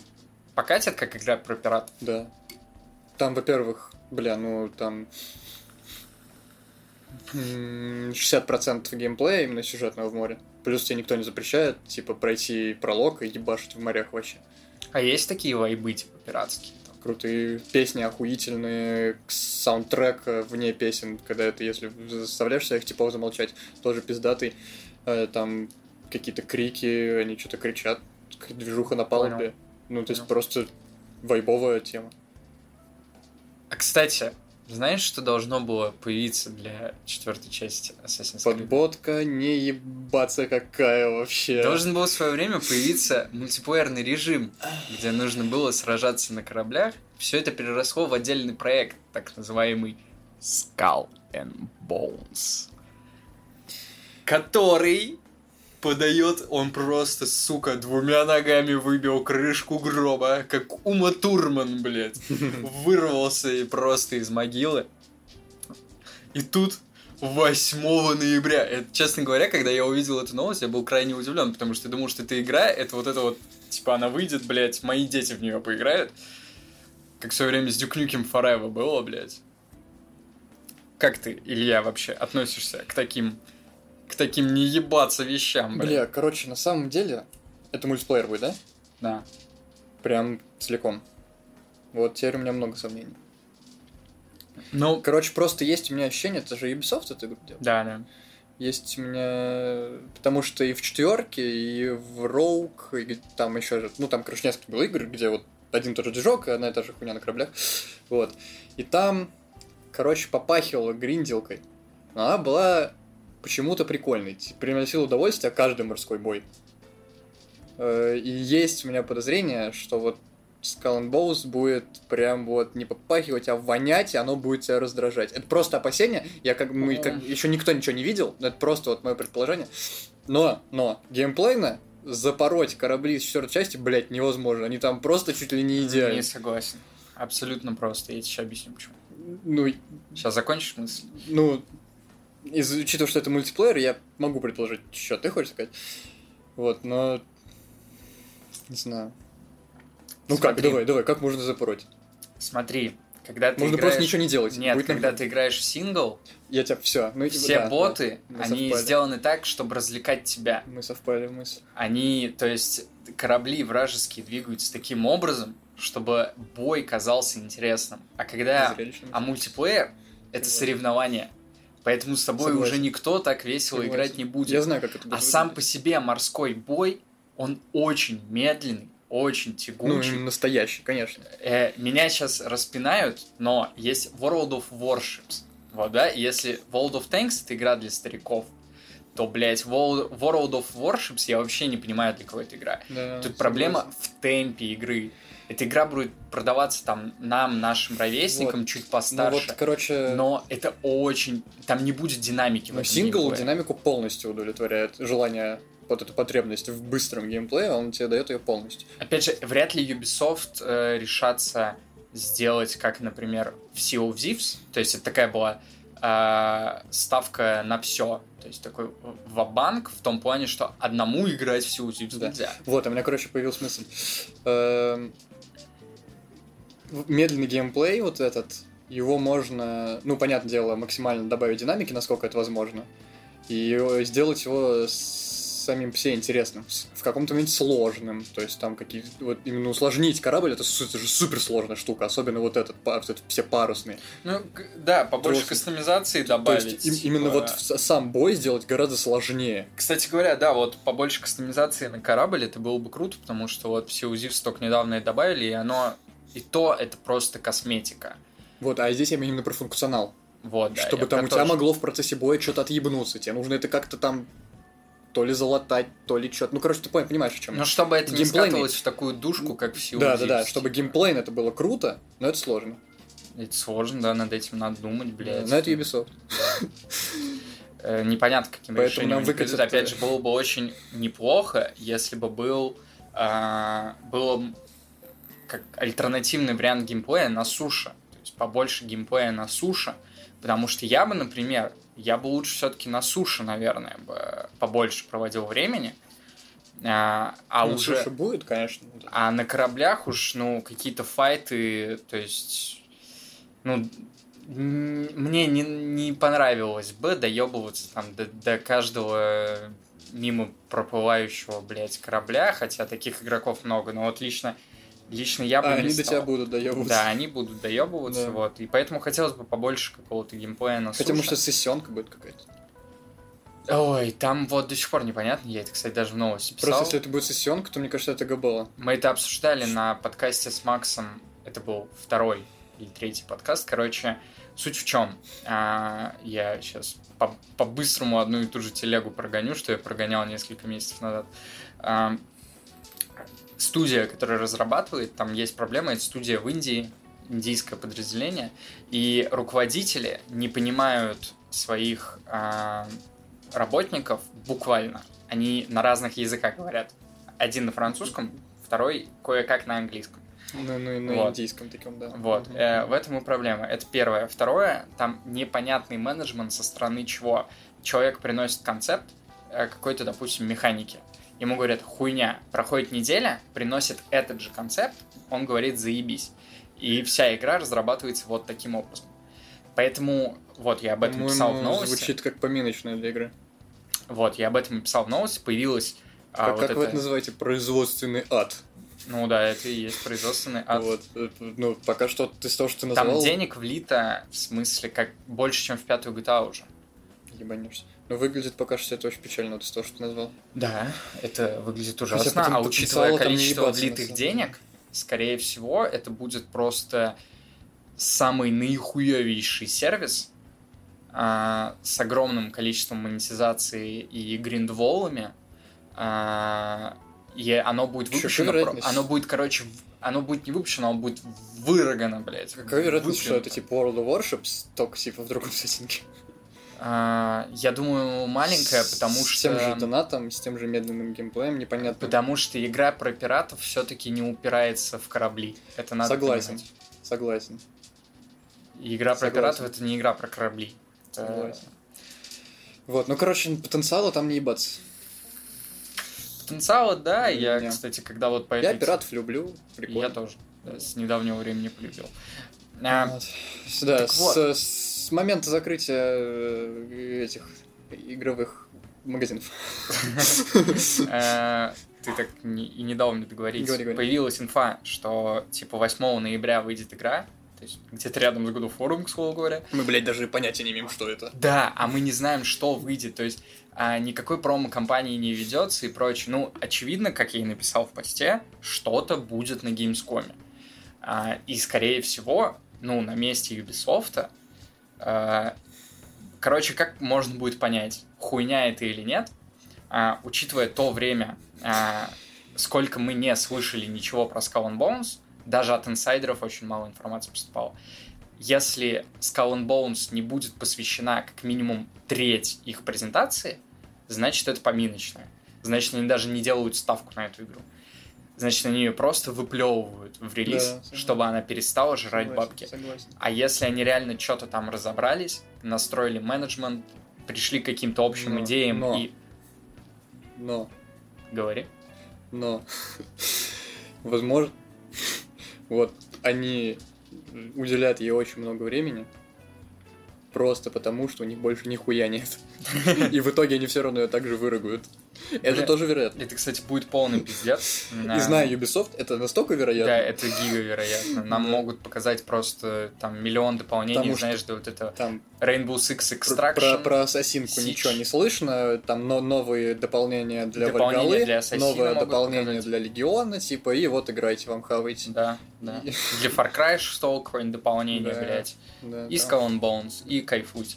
покатит, как игра про пиратов? Да. Там, во-первых, бля, ну там м, 60% геймплея именно сюжетного в море. Плюс тебе никто не запрещает, типа, пройти пролог и ебашить в морях вообще. А есть такие вайбы, типа, пиратские? Там? Крутые песни охуительные, саундтрек э, вне песен, когда это, если заставляешь своих типов замолчать, тоже пиздатый. Э, Там какие-то крики, они что-то кричат, движуха на палубе. Понял. Ну, то есть Понял. просто вайбовая тема. А, кстати, знаешь, что должно было появиться для четвертой части Assassin's Creed? Подботка не ебаться какая вообще. Должен был в свое время появиться мультиплеерный режим, где нужно было сражаться на кораблях. Все это переросло в отдельный проект, так называемый Skull and Bones, который подает, он просто, сука, двумя ногами выбил крышку гроба, как Ума Турман, блядь, вырвался и просто из могилы. И тут 8 ноября. Это, честно говоря, когда я увидел эту новость, я был крайне удивлен, потому что я думал, что эта игра, это вот это вот, типа, она выйдет, блядь, мои дети в нее поиграют. Как в свое время с Nukem Forever было, блядь. Как ты, Илья, вообще относишься к таким, к таким не ебаться вещам, блядь? Бля, короче, на самом деле, это мультиплеер будет, да? Да. Прям целиком. Вот теперь у меня много сомнений. Ну, Короче, просто есть у меня ощущение, это же Ubisoft эту игру делал. да, да. Есть у меня... Потому что и в четверке, и в Rogue, и там еще же... Ну, там, короче, несколько было игр, где вот один и тот же движок, и одна и та же хуйня на кораблях. Вот. И там, короче, попахивала гринделкой. Но она была почему-то прикольной. Типа, Приносила удовольствие каждый морской бой. Э, И есть у меня подозрение, что вот Skull and Bones будет прям вот не попахивать, а вонять, и оно будет тебя раздражать. Это просто опасение. Я как мы как, еще никто ничего не видел, но это просто вот мое предположение. Но, но, геймплейно запороть корабли из четвертой части, блядь, невозможно. Они там просто чуть ли не идеальны. Не согласен. Абсолютно просто. Я тебе сейчас объясню, почему. Ну, Сейчас закончишь мысль? ну, из, учитывая, что это мультиплеер, я могу предположить, что ты хочешь сказать. Вот, но... Не знаю. Ну как, Смотри. давай, давай, как можно запороть? Смотри, когда ты Можно играешь... просто ничего не делать. Нет, будет когда нормально. ты играешь в сингл, Я тебя все. Ну, все да, боты, да, они совпали. сделаны так, чтобы развлекать тебя. Мы совпали в мысли. Они, то есть, корабли вражеские двигаются таким образом, чтобы бой казался интересным. А когда... А мультиплеер — это соревнование. Поэтому с тобой Согласен. уже никто так весело Согласен. играть не будет. Я знаю, как это будет А сам по выглядеть. себе морской бой, он очень медленный, очень Ну, тягучий. настоящий, конечно. Э, меня сейчас распинают, но есть World of Warships. Вот, да, если World of Tanks это игра для стариков, то, блядь, World, of Warships я вообще не понимаю, для кого это игра. Да, Тут проблема в темпе игры. Эта игра будет продаваться там нам, нашим ровесникам, чуть Ну постарше. вот, короче, Но это очень... Там не будет динамики в ну, этом сингл геймплее. динамику полностью удовлетворяет. Желание, вот эту потребность в быстром геймплее, он тебе дает ее полностью. Опять же, вряд ли Ubisoft э, решатся сделать, как, например, в Sea of Thieves. То есть это такая была э, ставка на все. То есть такой вабанк в том плане, что одному играть в Sea of Thieves Да. нельзя. Вот, у меня, короче, появилась мысль. Эм, в- Медленный геймплей вот этот, его можно, ну, понятное дело, максимально добавить динамики, насколько это возможно, и сделать его самим себе интересным, в каком-то моменте сложным, то есть там какие вот именно усложнить корабль, это, это же супер сложная штука, особенно вот этот, вот этот все парусные. Ну, да, побольше Просто- кастомизации То добавить. есть им- именно типа. вот сам бой сделать гораздо сложнее. Кстати говоря, да, вот побольше кастомизации на корабль, это было бы круто, потому что вот все Sea of Thieves только недавно это добавили, и оно... И то это просто косметика. Вот, а здесь я именно про функционал. Вот, да. чтобы там у тебя могло в процессе боя что-то отъебнуться. Тебе нужно это как-то там то ли залатать, то ли что-то. Ну, короче, ты пон- понимаешь, о чем. Ну, чтобы это не Геймплейный- скатывалось в такую душку, как в Sea of да, да, да. Чтобы типа. геймплейн это было круто, но это сложно. Это сложно, да, над этим надо думать, блядь. Но это Ubisoft. Э, непонятно, каким Поэтому решением нам они придут. Опять э, же, было бы очень неплохо, если бы был а, было как альтернативный вариант геймплея на суше. То есть побольше геймплея на суше. Потому что я бы, например, я бы лучше все-таки на суше, наверное, бы побольше проводил времени. А, а Ну, уже... суши будет, конечно. А на кораблях уж, ну, какие-то файты, то есть, ну, мне не, не понравилось бы доебываться там до, до каждого мимо проплывающего, блядь, корабля, хотя таких игроков много, но вот лично, лично я бы А не они до стал. тебя будут доебываться. Да, они будут доебываться, Да. вот, и поэтому хотелось бы побольше какого-то геймплея на Хотя, может, сессионка будет какая-то. Ой, там вот до сих пор непонятно, я это, кстати, даже в новости писал. Просто если это будет сессионка, то мне кажется, это габела. Мы это обсуждали на подкасте с Максом. Это был второй или третий подкаст. Короче, суть в чем? я сейчас по- по-быстрому одну и ту же телегу прогоню, что я прогонял несколько месяцев назад. А, студия, которая разрабатывает, там есть проблема, это студия в Индии, индийское подразделение, и руководители не понимают своих а, работников буквально. Они на разных языках говорят. Один на французском, второй кое-как на английском. Ну, ну на Вот. индийском таком, да. Вот, э, в этом и проблема. Это первое. Второе, там непонятный менеджмент со стороны чего. Человек приносит концепт э, какой-то, допустим, механики. Ему говорят, хуйня. Проходит неделя, приносит этот же концепт, он говорит, заебись. И вся игра разрабатывается вот таким образом. Поэтому, вот, я об этом писал в По-моему, новости. звучит как поминочная для игры. Вот, я об этом писал в новости, появилась... а, как вот как вы это называете? Производственный ад. Ну да, это и есть производственный ад. Вот. это, Ну, пока что из того, что ты Там назвал... денег влито, в смысле, как больше, чем в пятую GTA уже. Ебанешься. Но выглядит пока что это очень печально, вот из того, что ты назвал. Да, это выглядит ужасно, а учитывая количество влитых денег, скорее всего, это будет просто самый наихуевейший сервис а, с огромным количеством монетизации и гриндволами. а, и оно будет выпущено, про- оно будет, короче, оно будет не выпущено, оно будет вырогано, блядь. Какая вероятность, что это типа World of Warships, только типа в другом сеттинге? А, я думаю, маленькая, потому С что... тем же донатом, с тем же медленным геймплеем, непонятно. Потому что игра про пиратов все-таки не упирается в корабли. Это надо Согласен. понимать. Согласен. Игра про Согласен. пиратов это не игра про корабли. Согласен. Вот, ну, короче, потенциала там не ебаться. Потенциала, да. Я, Не. кстати, когда вот по Я этой... пиратов люблю, прикольно. Я тоже. да, с недавнего времени полюбил. А, Вот. Да, так с, вот. с момента закрытия э, этих игровых магазинов. э, Ты так и не дал мне договорить. Говори, говори. Появилась инфа, что типа 8 ноября выйдет игра, то есть где-то рядом с of War, к слову говоря. Мы, блядь, даже понятия не имеем, что это. Да, а мы не знаем, что выйдет. То есть а, никакой промо-компании не ведется и прочее. Ну, очевидно, как я и написал в посте, что-то будет на Gamescom. А, и, скорее всего, ну, на месте Ubisoft, короче, как можно будет понять, хуйня это или нет, а, учитывая то время, а, сколько мы не слышали ничего про Skull and Bones, даже от инсайдеров очень мало информации поступало. Если Skull and Bones не будет посвящена как минимум треть их презентации, значит это поминочная. Значит, они даже не делают ставку на эту игру. Значит, они ее просто выплевывают в релиз, Да, согласен. чтобы она перестала жрать Согласен, бабки. Согласен. А если они реально что-то там разобрались, настроили менеджмент, пришли к каким-то общим Но- идеям но. и... Но, Говори. но, возможно, вот они уделяют ей очень много времени, просто потому, что у них больше нихуя нет. И в итоге они все равно ее также вырыгают. Это тоже вероятно. Это, кстати, будет полный пиздец. И зная Ubisoft, это настолько Да, вероятно. это гига вероятно. Нам Да. могут показать просто там миллион дополнений, что- знаешь, да вот это Там Rainbow Six Extraction. про, ассасинку ничего не слышно, там но, новые дополнения для Ассасина новое дополнение для Легиона, типа, и вот играйте, вам хавайте. Да, да. Для Far Cry 6 какое-нибудь дополнение, Да. блядь. Да, И да. Skull and Bones, и кайфуть.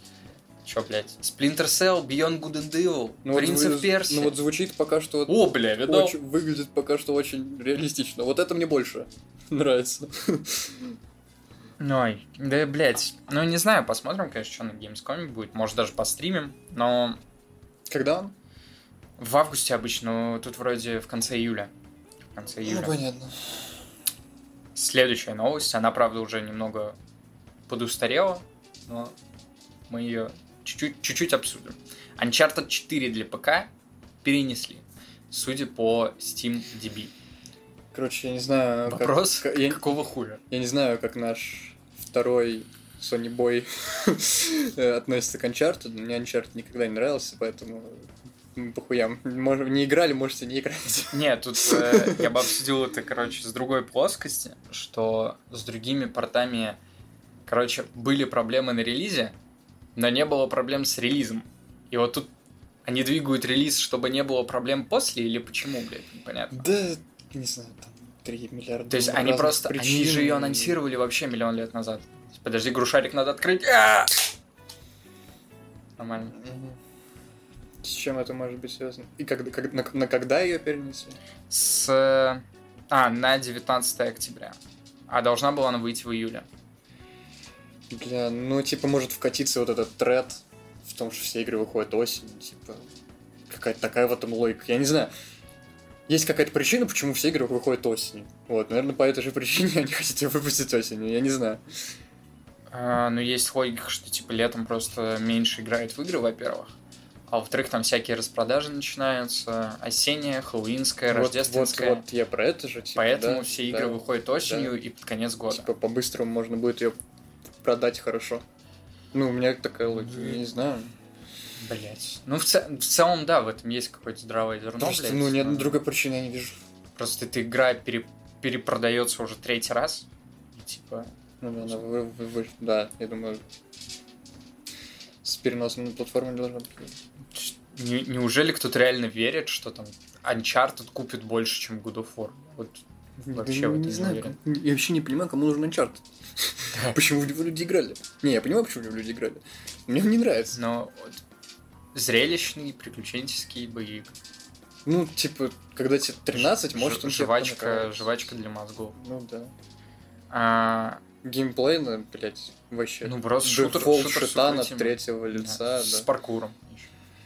Чё, блядь? Splinter Cell, Beyond Good and Evil, Ну вот Prince вы- of Persia. Ну вот звучит пока что вот О, бля, видал? очень- выглядит пока что очень реалистично. Вот это мне больше нравится. Ой, да, блядь. Ну, не знаю, посмотрим, конечно, что на Gamescom будет. Может, даже постримим. Но Когда он? в августе обычно, ну, тут вроде в конце июля. В конце июля. Ну, понятно. Следующая новость, она, правда, уже немного подустарела, но мы ее чуть-чуть, чуть-чуть обсудим. Uncharted 4 для ПК перенесли, судя по SteamDB. Короче, я не знаю... Вопрос, как- я, какого хуя? я не знаю, как наш второй Sony Boy относится к Uncharted. Мне Uncharted никогда не нравился, поэтому похуям. Может, не играли, можете не играть. Нет, тут э, я бы обсудил это, короче, с другой плоскости, что с другими портами, короче, были проблемы на релизе, но не было проблем с релизом. И вот тут они двигают релиз, чтобы не было проблем после, или почему, блядь, непонятно. Да, не знаю, там 3 миллиарда. То есть они просто, они причин. же ее анонсировали вообще миллион лет назад. Подожди, грушарик надо открыть. А! Нормально. С чем это может быть связано? И когда, как- на, на когда ее перенесли? С... А, на 19 октября. А должна была она выйти в июле. Бля, ну, типа, может вкатиться вот этот тред в том, что все игры выходят осенью, типа, какая-то такая в этом логика. Я не знаю, есть какая-то причина, почему все игры выходят осенью. Вот, наверное, по этой же причине они хотят ее выпустить осенью, я не знаю. А, ну, есть логика, что, типа, летом просто меньше играют в игры, во-первых. А во-вторых, там всякие распродажи начинаются. Осенняя, хэллоуинская, Вот- рождественская. Вот, вот, я про это же, типа, Поэтому да, все да. игры выходят осенью и под конец года. Типа, по-быстрому можно будет ее продать хорошо. Ну, у меня такая логика, я не знаю. Блять. Ну, в, ц- в целом, да, в этом есть какое-то здравое зерно, Просто, блядь, ну, ни но одной другой причины я не вижу. Просто эта игра пере- перепродается уже третий раз. И, типа, Ну, да, она вы- вы- вы- да, я думаю, с переносом на платформу не должна быть. не- неужели кто-то реально верит, что там Uncharted купит больше, чем God of War? Вот Вообще в этом не знаю, я вообще не понимаю, кому нужен Uncharted. Почему в него люди играли? Не, я понимаю, почему в него люди играли. Мне он не нравится. Но зрелищный, приключенческий боевик. Ну, типа, когда тебе 13, может, он жвачка, жвачка для мозгов. Ну, да. А, Геймплей, ну, блядь, вообще. ну, просто шутер, Дефолт шутер укрытием. третьего лица, С да. паркуром.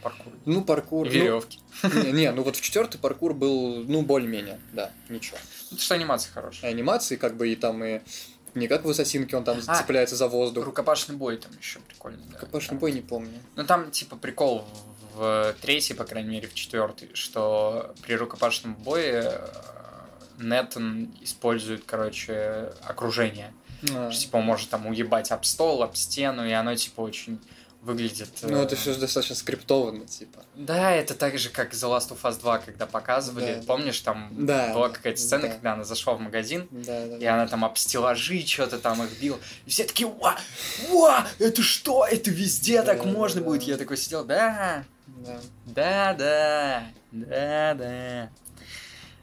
Паркур. Ну, паркур. И ну, веревки. не, не, ну вот в четвертый паркур был, ну, более-менее, да, ничего. Ну, что анимация хорошая. анимации, как бы, и там и не как в Ассасинке, он там А, цепляется за воздух. Рукопашный бой там еще прикольный. да. Рукопашный Там- бой не помню. Ну там типа прикол в, третьей, по крайней мере, в четвертой, что при рукопашном бое Неттон использует, короче, окружение. А. Что, Типа он может там уебать об стол, об стену, и оно типа очень выглядит... Ну, э, это все достаточно скриптованно, типа. Да, это так же, как The Last of Us 2, когда показывали. Да. Помнишь, там Да, была да, какая-то сцена, да. когда она зашла в магазин, Да, да. и она там об стеллажи что-то там их била. И все такие, ва, ва, это что? Это везде Да, так да, можно да. будет? Я такой сидел, да, Да. да, да, да, да.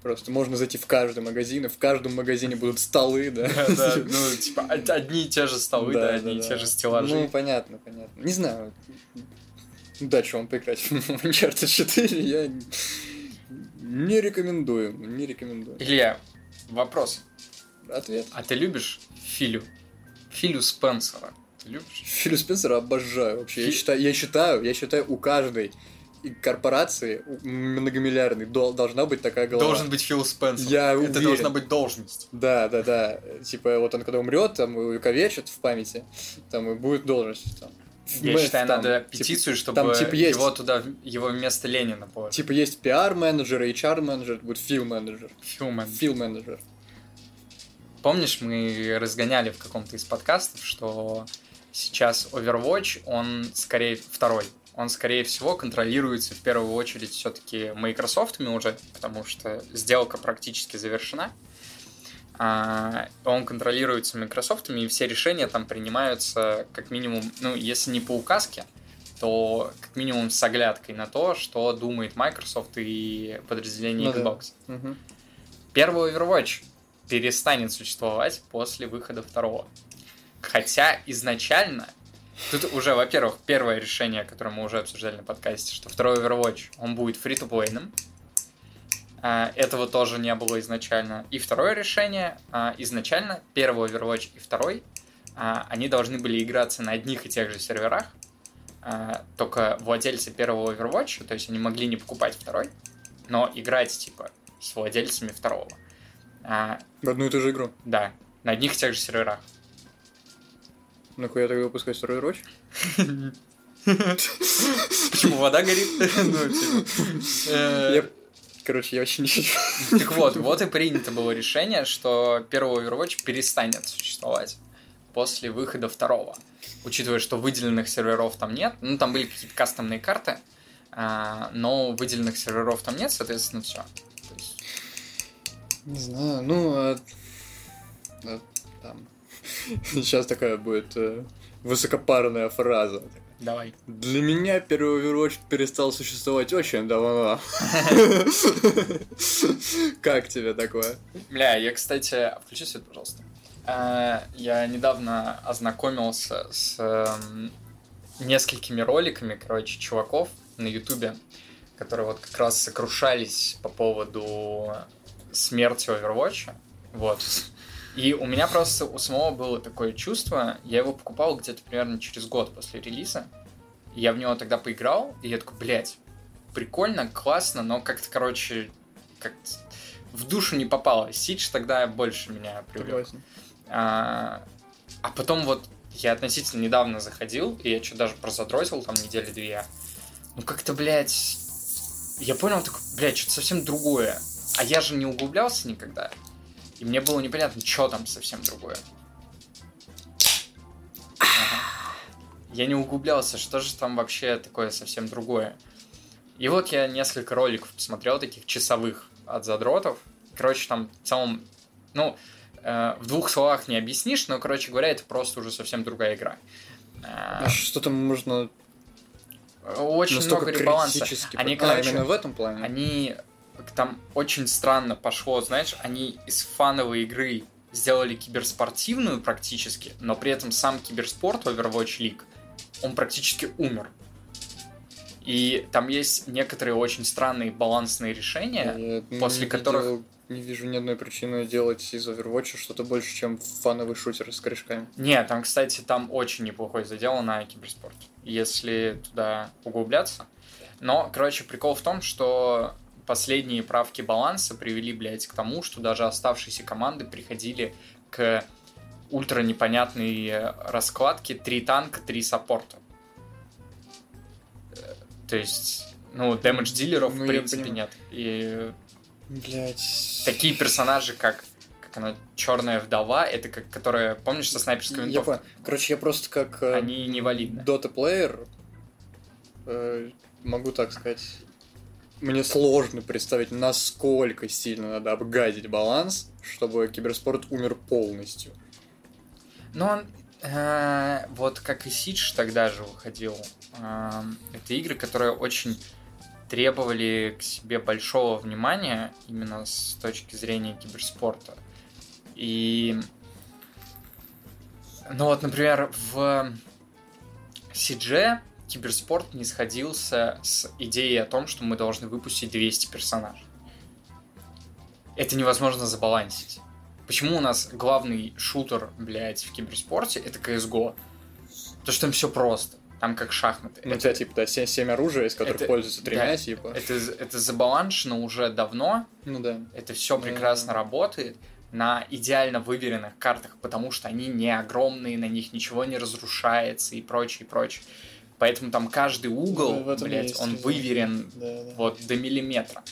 Просто можно зайти в каждый магазин, и в каждом магазине будут столы, да. Ну, типа, од- одни и те же столы, да, одни и те же Ну, стеллажи. понятно, понятно. Не знаю. Да, что вам поиграть в Uncharted 4, я не рекомендую, не рекомендую. Илья, вопрос. Ответ. А ты любишь Филю? Филю Спенсера. Ты любишь? Филю Спенсера обожаю вообще. Я считаю, я считаю, я считаю, у каждой корпорации многомиллиардной дол- должна быть такая голова. Должен быть Фил Спенсер. Я Это уверен. должна быть должность. Да, да, да. Типа вот он когда умрет, там увековечит в памяти, там и будет должность. Там. Я Мэт, считаю, там, надо типа, петицию, чтобы там, типа, есть- его туда, его вместо Ленина положить. Типа есть пиар-менеджер, HR-менеджер, будет фил-менеджер. Филмен. Фил-менеджер. Помнишь, мы разгоняли в каком-то из подкастов, что сейчас Overwatch, он скорее второй. Он, скорее всего, контролируется в первую очередь все-таки Microsoft уже, потому что сделка практически завершена. А, он контролируется Microsoft, и все решения там принимаются как минимум, ну, если не по указке, то как минимум с оглядкой на то, что думает Microsoft и подразделение Ну да. Xbox. Мгм. Первый Overwatch перестанет существовать после выхода второго. Хотя изначально, тут уже, во-первых, первое решение, которое мы уже обсуждали на подкасте, что второй Overwatch, он будет фри то А, Этого тоже не было изначально. И второе решение, а, изначально первый Overwatch и второй а, они должны были играться на одних и тех же серверах, только владельцы первого Overwatch, то есть они могли не покупать второй, но играть, типа, с владельцами второго. В одну и ту же игру. да, на одних и тех же серверах. Ну-ка, я тогда выпускаю второй Overwatch. Почему вода горит? Ну, типа, э, Я... Короче, я вообще не... Так вот, вот и принято было решение, что первый Overwatch перестанет существовать после выхода второго. Учитывая, что выделенных серверов там нет, ну там были какие-то кастомные карты, а, но выделенных серверов там нет, соответственно, все. Не знаю, ну... а- а там... Сейчас такая будет э, высокопарная фраза. Давай. Для меня первый Overwatch перестал существовать очень давно. Как тебе такое? Бля, я, кстати, включи свет, пожалуйста. А, Я недавно ознакомился с эм, несколькими роликами, короче, чуваков на Ютубе, которые вот как раз сокрушались по поводу смерти Overwatch. Вот. И у меня просто у самого было такое чувство, я его покупал где-то примерно через год после релиза. Я в него тогда поиграл, и я такой, блядь, прикольно, классно, но как-то, короче, как-то в душу не попало. Сидж тогда больше меня привлек. А, а потом вот я относительно недавно заходил, и я что даже прозадротил там недели две. Ну как-то, блядь, я понял, такой, блядь, что-то совсем другое. А я же не углублялся никогда. И мне было непонятно, что там совсем другое. Ага. Я не углублялся, что же там вообще такое совсем другое. И вот я несколько роликов посмотрел, таких часовых от задротов. Короче, там в целом, ну, э, в двух словах не объяснишь, но, короче говоря, это просто уже совсем другая игра. Э, А что там можно Очень много ребаланса. Они, а, короче, именно в этом плане? Они там очень странно пошло, знаешь, они из фановой игры сделали киберспортивную практически, но при этом сам киберспорт Overwatch League, он практически умер. И там есть некоторые очень странные балансные решения, Я не после видел- которых- Не вижу ни одной причины делать из Overwatch что-то больше, чем фановый шутер с корешками. Не, там, кстати, там очень неплохой задел на киберспорт, если туда углубляться. Но, короче, прикол в том, что последние правки баланса привели, блядь, к тому, что даже оставшиеся команды приходили к ультра непонятной э, раскладке три танка, три саппорта. Э, То есть, ну, дэмэдж дилеров Ну, в принципе нет. И Блять. такие персонажи, как как она черная вдова, это как которая, помнишь, со снайперской Я винтовкой? понял. Короче, я просто как э, Они невалидны. Dota плеер э, могу так сказать. Мне сложно представить, насколько сильно надо обгадить баланс, чтобы киберспорт умер полностью. Но он, э, вот как и Сидж тогда же выходил, э, это игры, которые очень требовали к себе большого внимания именно с точки зрения киберспорта. И, ну вот, например, в Сидже киберспорт не сходился с идеей о том, что мы должны выпустить 200 персонажей. Это невозможно забалансить. Почему у нас главный шутер, блядь, в киберспорте это CSGO? То, что там все просто. Там как шахматы. Ну, у тебя, типа, да, 7, оружия, из которых это- пользуются тремя, да, типа. Это, это забаланшено уже давно, Ну да. это все Да. прекрасно работает на идеально выверенных картах, потому что они не огромные, на них ничего не разрушается и прочее, и прочее. Поэтому там каждый угол, Ну, в этом блядь, есть он резон. выверен Да, да. вот до миллиметра.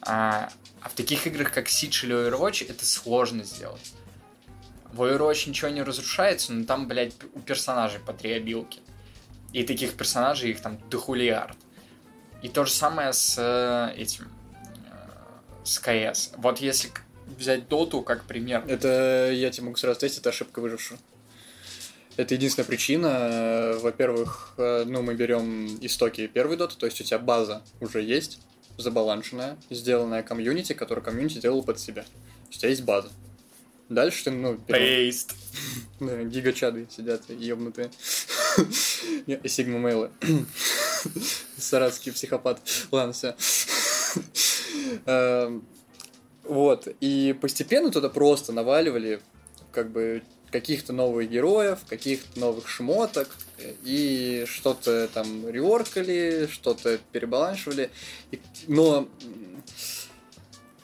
А, а в таких играх, как Siege или Overwatch, это сложно сделать. В Overwatch ничего не разрушается, но там, блядь, у персонажей по три обилки. И таких персонажей их там дохулиард. И то же самое с э, этим, э, с КС. Вот если взять Доту как пример, Это, я тебе могу сразу сказать, это ошибка выжившего. Это единственная причина. Э, Во-первых, э, ну, мы берем истоки первой доты, то есть у тебя база уже есть, забаланшенная, сделанная комьюнити, которую комьюнити делал под себя. У тебя есть база. Дальше ты, ну, Бейст. Да, гигачады сидят ебнутые. Сигма мейлы. Саратский психопат. Ладно, все. Вот. И постепенно туда просто наваливали как бы каких-то новых героев, каких-то новых шмоток, и что-то там реворкали, что-то перебаланшивали. И, но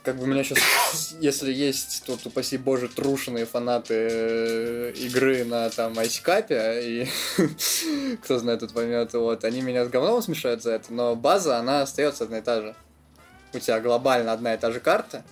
как бы у меня сейчас, если есть тут, упаси боже, трушенные фанаты э, игры на там айскапе, и кто знает этот момент, вот, они меня с говном смешают за это, но база, она остается одна и та же. У тебя глобально одна и та же карта,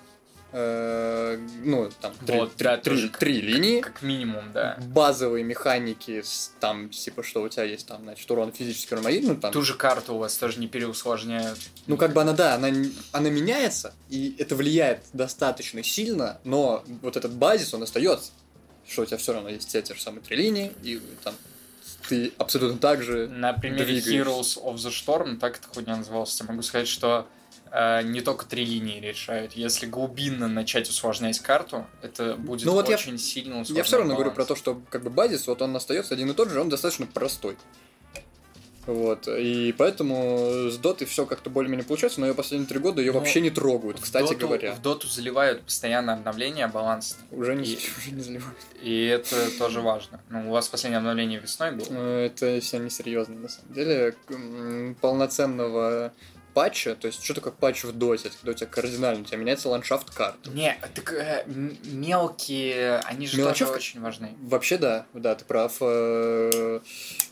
Э, ну, там, три, Вот, три, три- три линии, Как минимум, да. базовые механики, там, типа, что у тебя есть, там, значит, урон физический, урон магический, ну, там, Ту же карту у вас тоже не переусложняют. ну, как бы она, да, она, она меняется, и это влияет достаточно сильно, но вот этот базис, он остается, что у тебя все равно есть те, те же самые три линии, и там ты абсолютно так же На примере двигаешься. Heroes of the Storm, так эта хуйня называлась, я могу сказать, что не только три линии решают. Если глубинно начать усложнять карту, это будет Ну вот я- очень сильно усложнять Я все равно говорю про баланс. то, что как бы базис, вот он остается один и тот же, он достаточно простой. Вот, и поэтому с дотой все как-то более-менее получается, но ее последние три года ее Ну, вообще не трогают, кстати доту- говоря. В доту заливают постоянно обновления баланс, Уже не, И- уже не заливают. и это тоже важно. Ну, у вас последнее обновление весной было. Э, Это все несерьезно, на самом деле. Полноценного патча, то есть что такое патч в доте, это когда у тебя кардинально, у тебя меняется ландшафт карты. Не, так э, мелкие, они же тоже Мелочевка? очень важны. Вообще да, да, ты прав. э,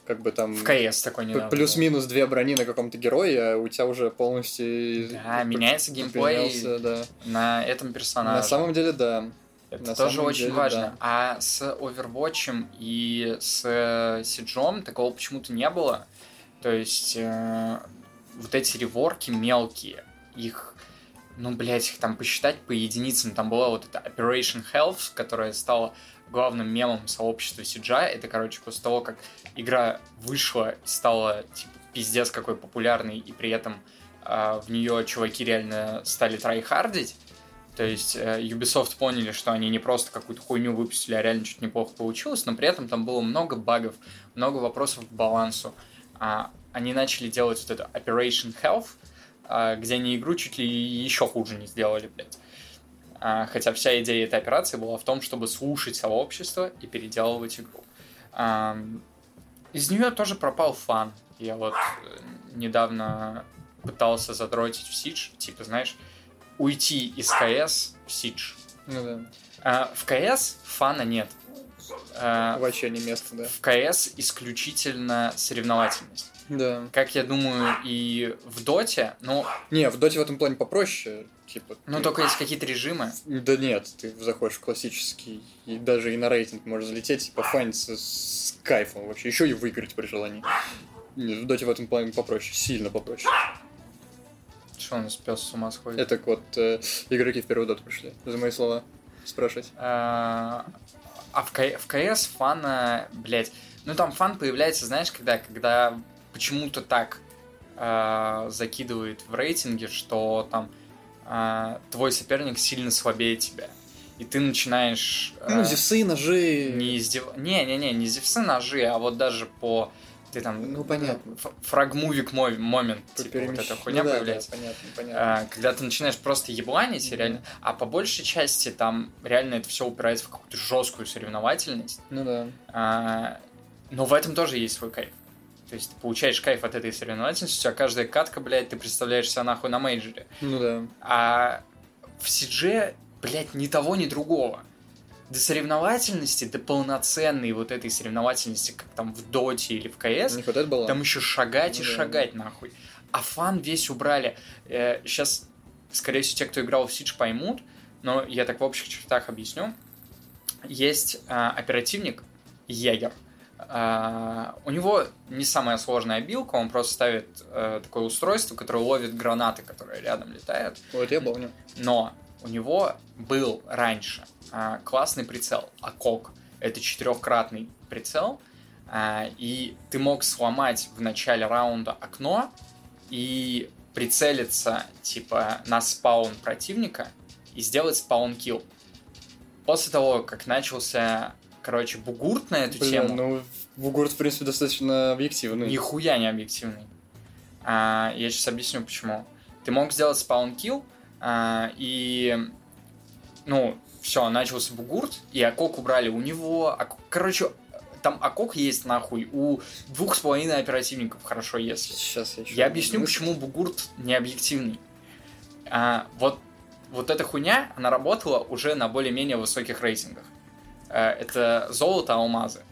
Как бы там... В КС такой был. Плюс-минус две брони на каком-то герое, а у тебя уже полностью... Да, меняется геймплей да. на этом персонаже. На самом деле, да. Это на тоже очень деле, важно. да. А с Overwatch и с Сиджом такого почему-то не было. То есть э, вот эти реворки мелкие, их, ну, блядь, их там посчитать по единицам. Там была вот эта Operation Health, которая стала главным мемом сообщества Сиджа. Это, короче, после того, как игра вышла стала, типа, пиздец какой популярной, и при этом э, в нее чуваки реально стали трайхардить, то есть э, Ubisoft поняли, что они не просто какую-то хуйню выпустили, а реально чуть неплохо получилось, но при этом там было много багов, много вопросов к балансу. А, они начали делать вот это Operation Health, а, где они игру чуть ли еще хуже не сделали, блядь. А, хотя вся идея этой операции была в том, чтобы слушать сообщество и переделывать игру. Из нее тоже пропал фан. Я вот э, недавно пытался задротить в Сидж, типа, знаешь, уйти из КС в Сидж. Ну да. А, в КС фана нет. А, Вообще не место, да. в КС исключительно соревновательность. Да. Как я думаю, и в Доте, ну, Не, в доте в этом плане попроще. Типа, ну ты- только есть какие-то режимы. Да нет, ты заходишь в классический, и даже и на рейтинг можешь залететь и пофаниться с кайфом вообще, еще и выиграть при желании. Нет, в доте в этом плане попроще, сильно попроще. Что у нас пес с ума сходит? Это вот э, игроки в первую доту пришли, за мои слова спрашивать. А а в, К- в КС фана, блядь, ну там фан появляется, знаешь, когда, когда почему-то так а, закидывает в рейтинге, что там а, твой соперник сильно слабее тебя. И ты начинаешь... Ну, а, зевсы, ножи. не издев... Не-не-не, не зевсы ножи, а вот даже по... Ты там... Ну, понятно. Фрагмувик мой момент, типа, вот эта хуйня ну, да, появляется. Да, понятно, понятно. А, когда ты начинаешь просто ебланить, Мгм. реально, а по большей части там реально это все упирается в какую-то жесткую соревновательность. Ну да. А, но в этом тоже есть свой кайф. То есть ты получаешь кайф от этой соревновательности, у тебя каждая катка, блядь, ты представляешь себя нахуй на мейджоре. Ну да. А в CG, блядь, ни того, ни другого. До соревновательности, до полноценной вот этой соревновательности, как там в Доте или в КС, Не хватает баланса. там еще шагать и Ну да. шагать нахуй. А фан весь убрали. сейчас, скорее всего, те, кто играл в Сидж, поймут, но я так в общих чертах объясню. Есть а, оперативник Егер. А, у него не самая сложная билка, он просто ставит э, такое устройство, которое ловит гранаты, которые рядом летают. Вот я помню. Но у него был раньше а, классный прицел, АКОК. Это четырехкратный прицел, а, и ты мог сломать в начале раунда окно и прицелиться типа на спаун противника и сделать spawn-kill. После того, как начался, короче, бугурт на эту Бля, тему, ну, Бугурт, в принципе, достаточно объективный. Нихуя не объективный. А, я сейчас объясню почему. Ты мог сделать spawn-kill, и ну, все, начался бугурт, и ACOG убрали у него. Короче, там ACOG есть нахуй, у двух с половиной оперативников хорошо если. Сейчас я еще... Я объясню, почему бугурт не объективный. А, вот, вот эта хуйня, она работала уже на более-менее высоких рейтингах. А, это золото, алмазы.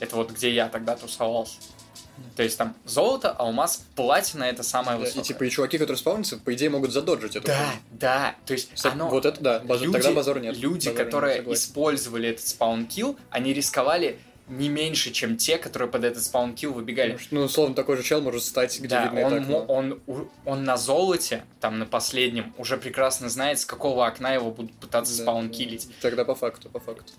Это вот где я тогда тусовался. То есть там золото, алмаз, платина это самое Да, высокое. и типа и чуваки, которые спавнятся, по идее, могут задоджить эту Да, хуйню. да. То есть Кстати, оно... Вот это да, базар- люди, тогда базара нет. люди, Базара нет, которые согласен. использовали этот спаункил, они рисковали не меньше, чем те, которые под этот спаункил выбегали. Ну, условно, такой же чел может стать, где Да, видно это он, окно. мо- он, у- он на золоте, там на последнем, уже прекрасно знает, с какого окна его будут пытаться Да, спаункилить. да. Тогда по факту, по факту.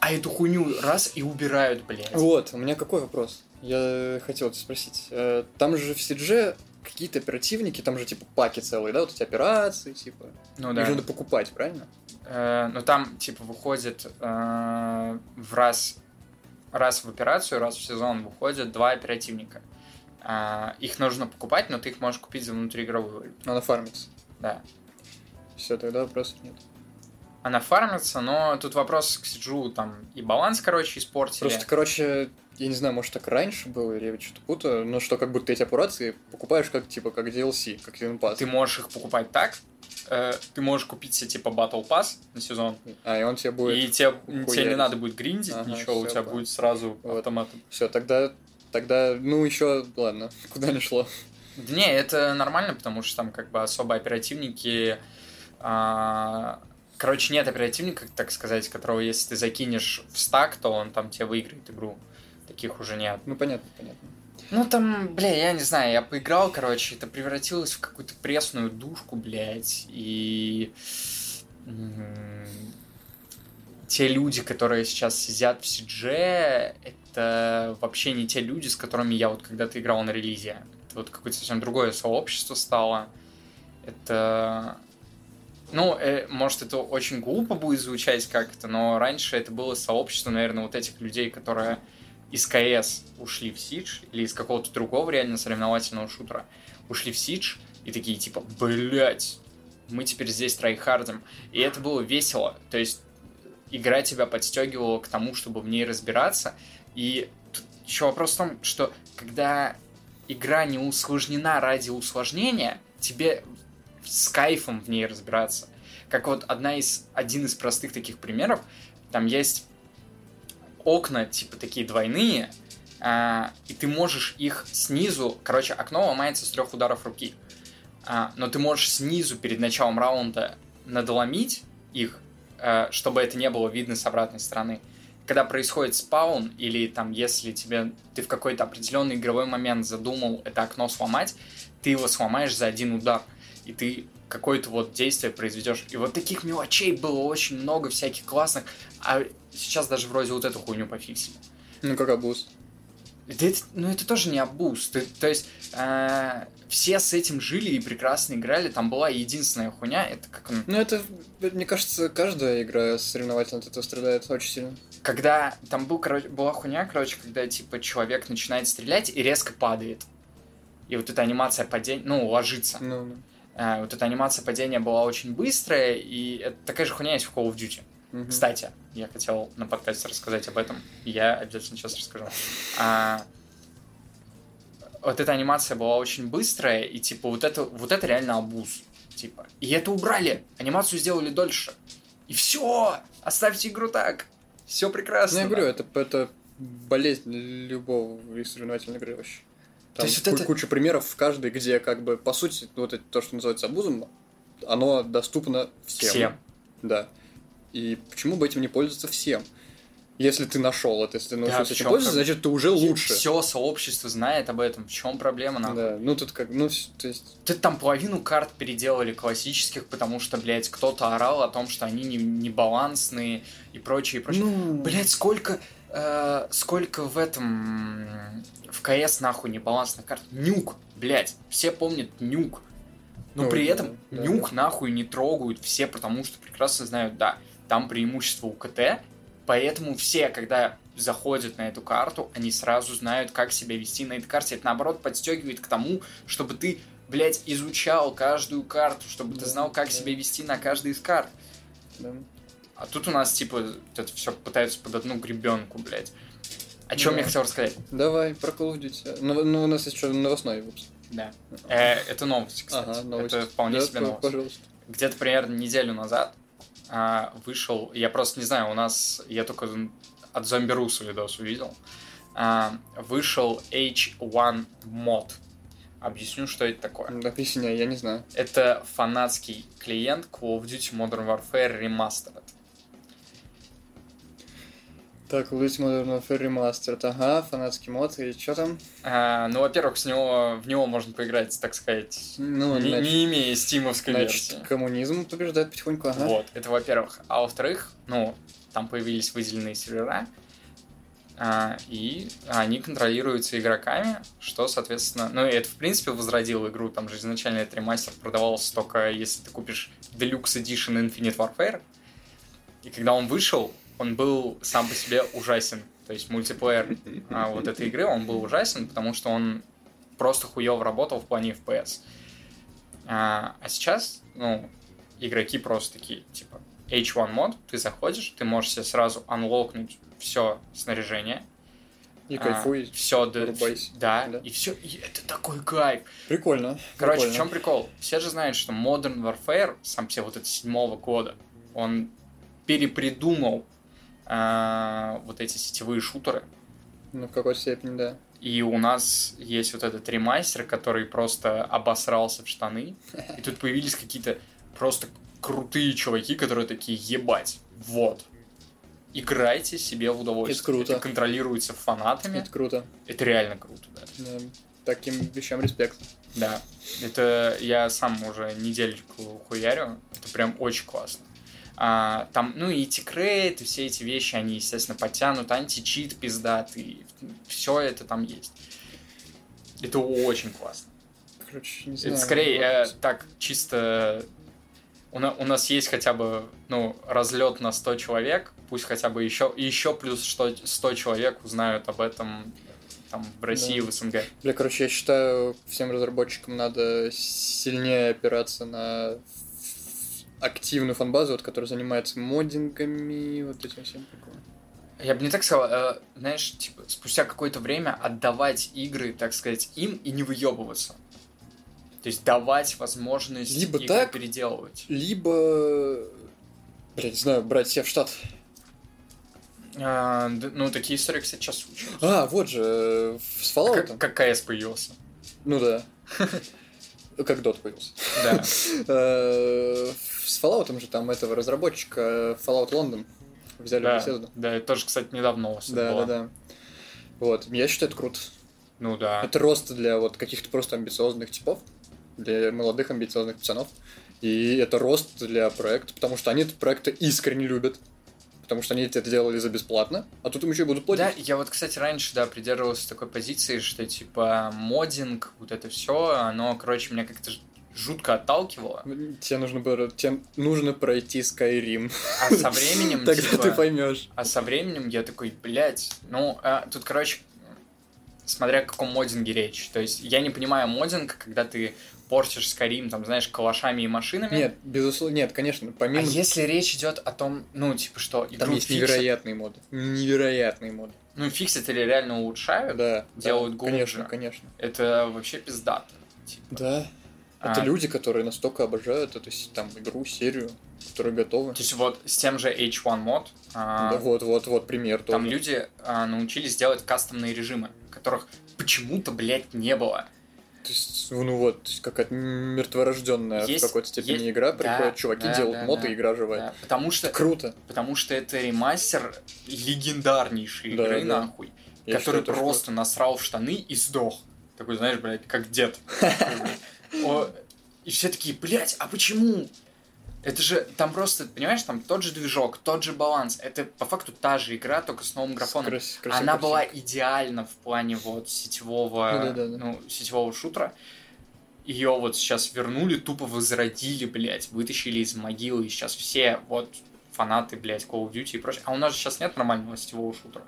А эту хуйню раз и убирают, блядь. Вот, у меня какой вопрос? Я хотел тебя спросить. Э, Там же в CG какие-то оперативники, там же типа паки целые, да, вот эти операции, типа. Ну Их да. же надо покупать, правильно? Э, ну там, типа, выходит э, в раз, раз в операцию, раз в сезон выходят два оперативника. Их нужно покупать, но ты их можешь купить за внутриигровую валюту. Она фармится. Да. Все, тогда вопросов нет. Она фармится, но тут вопрос к Сиджу, там и баланс, короче, испортили. Просто, короче, я не знаю, может так раньше было, или я что-то путаю, но что как будто эти операции покупаешь как типа как DLC, как Season Pass. Ты можешь их покупать так, э, ты можешь купить себе типа Battle Pass на сезон, А, и он тебе будет. и тебе, хуярить. тебе не надо будет гриндить Ага, ничего, у всё, тебя понял. будет сразу Вот. автоматом. Все, тогда. Тогда, ну, еще, ладно, куда не шло. Да не, это нормально, потому что там как бы особо оперативники... а, Короче, нет оперативника, так сказать, которого если ты закинешь в стак, то он там тебе выиграет игру. Таких уже нет. Ну, понятно, понятно. Ну там, бля, я не знаю, я поиграл, короче, это превратилось в какую-то пресную душку, блядь, и те люди, которые сейчас сидят в CG, это вообще не те люди, с которыми я вот когда-то играл на релизе. Это вот какое-то совсем другое сообщество стало. Это... Ну, э, может, это очень глупо будет звучать как-то, но раньше это было сообщество, наверное, вот этих людей, которые из КС ушли в Сидж или из какого-то другого реально соревновательного шутера ушли в Сидж и такие типа, блять, мы теперь здесь трайхардим. И это было весело. То есть игра тебя подстегивала к тому, чтобы в ней разбираться. И тут еще вопрос в том, что когда игра не усложнена ради усложнения, тебе с кайфом в ней разбираться. Как вот одна из, один из простых таких примеров, там есть окна, типа такие двойные, а, и ты можешь их снизу, короче, окно ломается с трех ударов руки, А, но ты можешь снизу перед началом раунда надломить их, а, чтобы это не было видно с обратной стороны. Когда происходит спаун, или там, если тебе ты в какой-то определенный игровой момент задумал это окно сломать, ты его сломаешь за один удар, и ты какое-то вот действие произведешь. И вот таких мелочей было очень много, всяких классных, а сейчас даже вроде вот эту хуйню пофиксили. Ну, как обуз. Да это, ну это тоже не абуз. Ты- то есть э, все с этим жили и прекрасно играли. Там была единственная хуйня, это как он- Ну, это, мне кажется, каждая игра соревновательная от этого страдает очень сильно. когда там был, короче, была хуйня, короче, когда типа человек начинает стрелять и резко падает. И вот эта анимация падения, ну, ложится. Ну, ну. Э, вот эта анимация падения была очень быстрая, и это такая же хуйня есть в Call of Duty. Мгм. Кстати, я хотел на подкасте рассказать об этом. Я обязательно сейчас расскажу. А, вот эта анимация была очень быстрая, и типа вот это, вот это реально абуз. Типа. И это убрали. Анимацию сделали дольше. И все! Оставьте игру так. Все прекрасно. Ну, я говорю, это, это болезнь любого соревновательной игры вообще. То Там есть вот это- куча примеров в каждой, где как бы, по сути, вот это, то, что называется абузом, оно доступно всем. Всем. Да. И почему бы этим не пользоваться всем? Если ты нашел это, если ты научился в этим пользоваться, значит, ты уже лучше. Все сообщество знает об этом. В чем проблема, нахуй? Да, ну тут как, ну, то есть, Ты там половину карт переделали классических, потому что, блядь, кто-то орал о том, что они не, не балансные и прочее, и прочее. ну, Блять, сколько, э, сколько в этом в КС нахуй небалансных карт. Нюк, блять, все помнят нюк. Но Ну, при да, этом да, нюк нахуй не трогают все, потому что прекрасно знают, да, там преимущество у КТ, поэтому все, когда заходят на эту карту, они сразу знают, как себя вести на этой карте. Это наоборот подстегивает к тому, чтобы ты, блядь, изучал каждую карту, чтобы ты Да, знал, как да. себя вести на каждой из карт. да. А тут у нас, типа, это все пытаются под одну гребенку, блядь. О чем Да. я хотел рассказать? Давай, про Call of Duty. Ну, ну, у нас еще новостной выпуск. Да. Э, это новость, кстати. Ага, новость. Это вполне Да, себе новость. Пожалуйста. Где-то примерно неделю назад а, вышел, я просто не знаю, у нас, я только от Зомби Русу видос увидел, а, вышел H1 мод. Объясню, что это такое. Объясняй, я не знаю. Это фанатский клиент Call of Duty Modern Warfare Remastered. Так, Duty Modern Warfare Remastered. Ага, фанатский мод. И что там? А, ну, во-первых, с него, в него можно поиграть, так сказать, Ну, не, значит, не имея стимовской значит, версии. коммунизм побеждает потихоньку, ага. Вот, это во-первых. А во-вторых, ну, там появились выделенные сервера, а, и они контролируются игроками, что, соответственно, ну, это, в принципе, возродило игру, там же изначально этот ремастер продавался только если ты купишь Deluxe Edition Infinite Warfare, и когда он вышел, он был сам по себе ужасен, то есть мультиплеер а, вот этой игры, он был ужасен, потому что он просто хуево работал в плане FPS. А, а сейчас, ну, игроки просто такие, типа, H1 мод, ты заходишь, ты можешь себе сразу анлокнуть все снаряжение. И кайфуй. все, да, да, Да. и все, и это такой кайф. Прикольно. Короче, прикольно. в чем прикол? Все же знают, что Modern Warfare, сам все вот это седьмого года, он перепридумал а, вот эти сетевые шутеры. Ну, в какой степени, да. И у нас есть вот этот ремастер, который просто обосрался в штаны. И тут появились какие-то просто крутые чуваки, которые такие, ебать, вот. Играйте себе в удовольствие. Это круто. Это контролируется фанатами. Это круто. Это реально круто, да. Да. Таким вещам респект. Да. Это я сам уже недельку хуярю. Это прям очень классно. А, там, ну и тикрейт, и все эти вещи, они, естественно, подтянут, античит пиздатый, все это там есть. Это очень классно. Короче, не знаю. Это скорее э, так чисто... У, на- у нас есть хотя бы, ну, разлет на 100 человек, пусть хотя бы еще, еще плюс что 100 человек узнают об этом там в России, Да. в СНГ. Бля, короче, я считаю, всем разработчикам надо сильнее опираться на активную фанбазу, вот, которая занимается моддингами, вот этим всем приколом. Я бы не так сказал, э, знаешь, типа, спустя какое-то время отдавать игры, так сказать, им и не выебываться. То есть давать возможность Либо игры так, переделывать. Либо, бля, не знаю, брать себя в штат. А, ну, такие истории, кстати, сейчас случаются. А, вот же, э, с А Fallout. как, как КС появился. Ну да. Как Dot появился. Да. Э, С Fallout же там этого разработчика Fallout London взяли Да, беседу. да, это тоже, кстати, недавно новость Да, была. да, да. Вот, я считаю, это круто. Ну да. Это рост для вот каких-то просто амбициозных типов, для молодых амбициозных пацанов. И это рост для проекта, потому что они этот проект искренне любят. Потому что они это делали за бесплатно, а тут им еще и будут платить. Да, я вот, кстати, раньше, да, придерживался такой позиции, что, типа, моддинг, вот это все, оно, короче, меня как-то жутко отталкивало. Тебе нужно, было- тебе нужно пройти Skyrim. А со временем, Тогда типа, ты поймешь. А со временем я такой, блядь, ну, а, тут, короче, смотря о каком моддинге речь. То есть я не понимаю моддинг, когда ты портишь Skyrim, там, знаешь, калашами и машинами. Нет, безусловно, нет, конечно, А помимо... если речь идет о том, ну, типа, что Там есть фиксят, невероятные моды. Невероятные моды. ну, фиксят или реально улучшают, Да. делают да, глубже. Конечно, конечно. это вообще пиздато. Типа. Да. А, Это люди, которые настолько обожают эту с- там игру, серию, которые готовы. То есть вот с тем же H1 мод, а, Да, вот, вот, вот пример там тоже. люди а, научились делать кастомные режимы, которых почему-то, блядь, не было. То есть, ну вот, какая-то мертворожденная Есть- в какой-то степени есть- игра, да, приходят чуваки, да, делают да, мод, да. и игра живая. Да, потому что Круто. Потому что это ремастер легендарнейшей Да, игры, да. нахуй, Я который считаю, это просто насрал в штаны и сдох. Такой, знаешь, блядь, как дед. И все такие, блядь, а почему? Это же, там просто, понимаешь, там тот же движок, тот же баланс. Это по факту та же игра, только с новым графоном. Крас- красиво, Она красиво. была идеальна в плане вот сетевого, Ну да-да-да. ну, сетевого шутера. Ее вот сейчас вернули, тупо возродили, блядь, вытащили из могилы, и сейчас все вот фанаты, блядь, Call of Duty и прочее. А у нас же сейчас нет нормального сетевого шутера.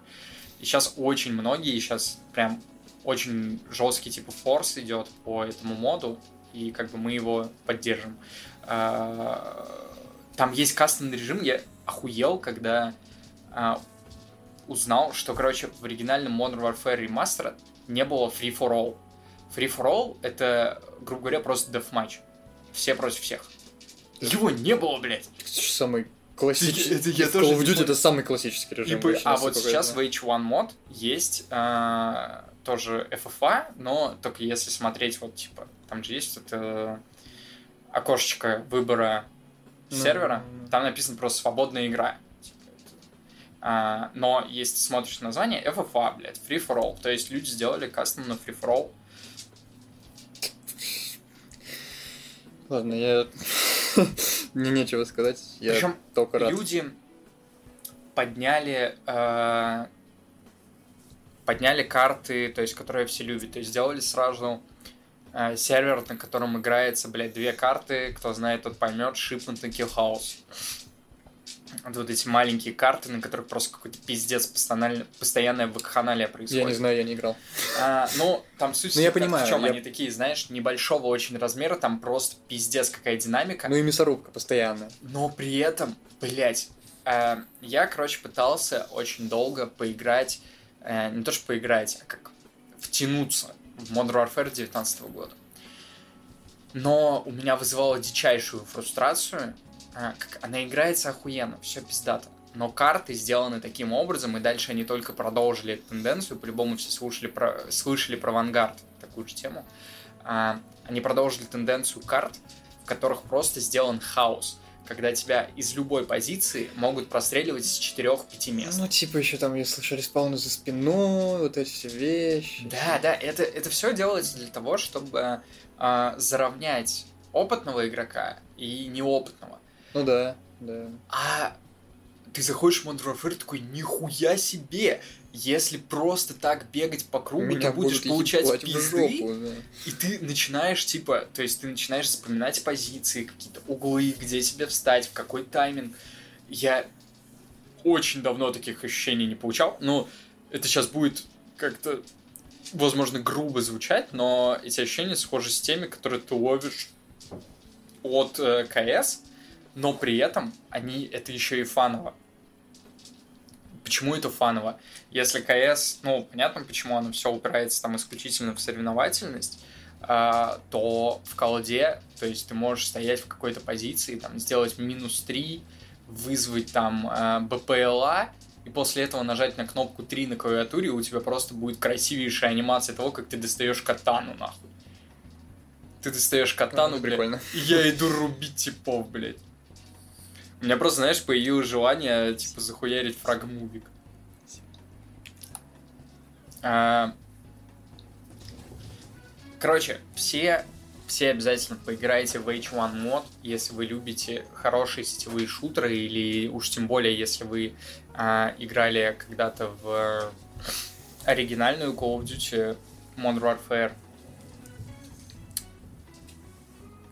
И сейчас очень многие, сейчас прям очень жесткий типа форс идет по этому моду, и как бы мы его поддержим. А, там есть кастомный режим, я охуел, когда а, узнал, что, короче, в оригинальном Modern Warfare Remastered не было Free for All. Free for All — это, грубо говоря, просто deathmatch. Все против всех. Его не было, блядь. Самый классический. Это я В тоже Call of Duty это самый классический режим. И вообще, а вот сейчас в знаю. H1 мод есть а, тоже FFA, но только если смотреть вот типа, там же есть это окошечко выбора Ну, сервера, ну, ну. там написано просто свободная игра. А, но если смотришь название, FFA, блядь, Free for All. То есть люди сделали кастом на Free for All. Ладно, я... Мне нечего сказать. Я Причем только рад. люди подняли э, подняли карты, то есть которые все любят, то есть сделали сразу э, сервер, на котором играется, блядь, две карты, кто знает, тот поймет, Shipment и Kill House. Вот, вот эти маленькие карты, на которых просто какой-то пиздец постоянно, постоянное вакханалия происходит. Я не знаю, я не играл. А, ну, там суть Ну, я как- понимаю, в чем я- они такие, знаешь, небольшого очень размера, там просто пиздец какая динамика. Ну и мясорубка постоянная. Но при этом, блядь, э, я, короче, пытался очень долго поиграть, э, не то что поиграть, а как втянуться в Modern Warfare 19 года. Но у меня вызывало дичайшую фрустрацию, как она играется охуенно, все пиздато. Но карты сделаны таким образом, и дальше они только продолжили эту тенденцию. По-любому все слушали про, слышали про Вангард, такую же тему. А, они продолжили тенденцию карт, в которых просто сделан хаос, когда тебя из любой позиции могут простреливать с 4-5 мест. Ну, типа, еще там, я слышал, респауны за спиной, вот эти все вещи. Да, да, это, это все делается для того, чтобы а, заровнять опытного игрока и неопытного. Ну да, да. А ты заходишь в Modern Warfare такой, нихуя себе! Если просто так бегать по кругу, Меня ты будешь получать пизды, жопу, да. и ты начинаешь, типа, то есть ты начинаешь запоминать позиции, какие-то углы, где тебе встать, в какой тайминг. Я очень давно таких ощущений не получал. Ну, это сейчас будет как-то, возможно, грубо звучать, но эти ощущения схожи с теми, которые ты ловишь от э, КС, но при этом они это еще и фаново. Почему это фаново? Если КС, ну, понятно, почему оно все упирается там исключительно в соревновательность, а, то в колде, то есть ты можешь стоять в какой-то позиции, там, сделать минус 3, вызвать там а, БПЛА, и после этого нажать на кнопку 3 на клавиатуре, и у тебя просто будет красивейшая анимация того, как ты достаешь катану, нахуй. Ты достаешь катану, Ну, блядь, прикольно. и я иду рубить типов, блядь. У меня просто, знаешь, появилось желание, типа, захуярить фрагмувик. А, Короче, все, все обязательно поиграйте в H1 мод, если вы любите хорошие сетевые шутеры, или уж тем более, если вы а, играли когда-то в оригинальную Call of Duty Modern Warfare.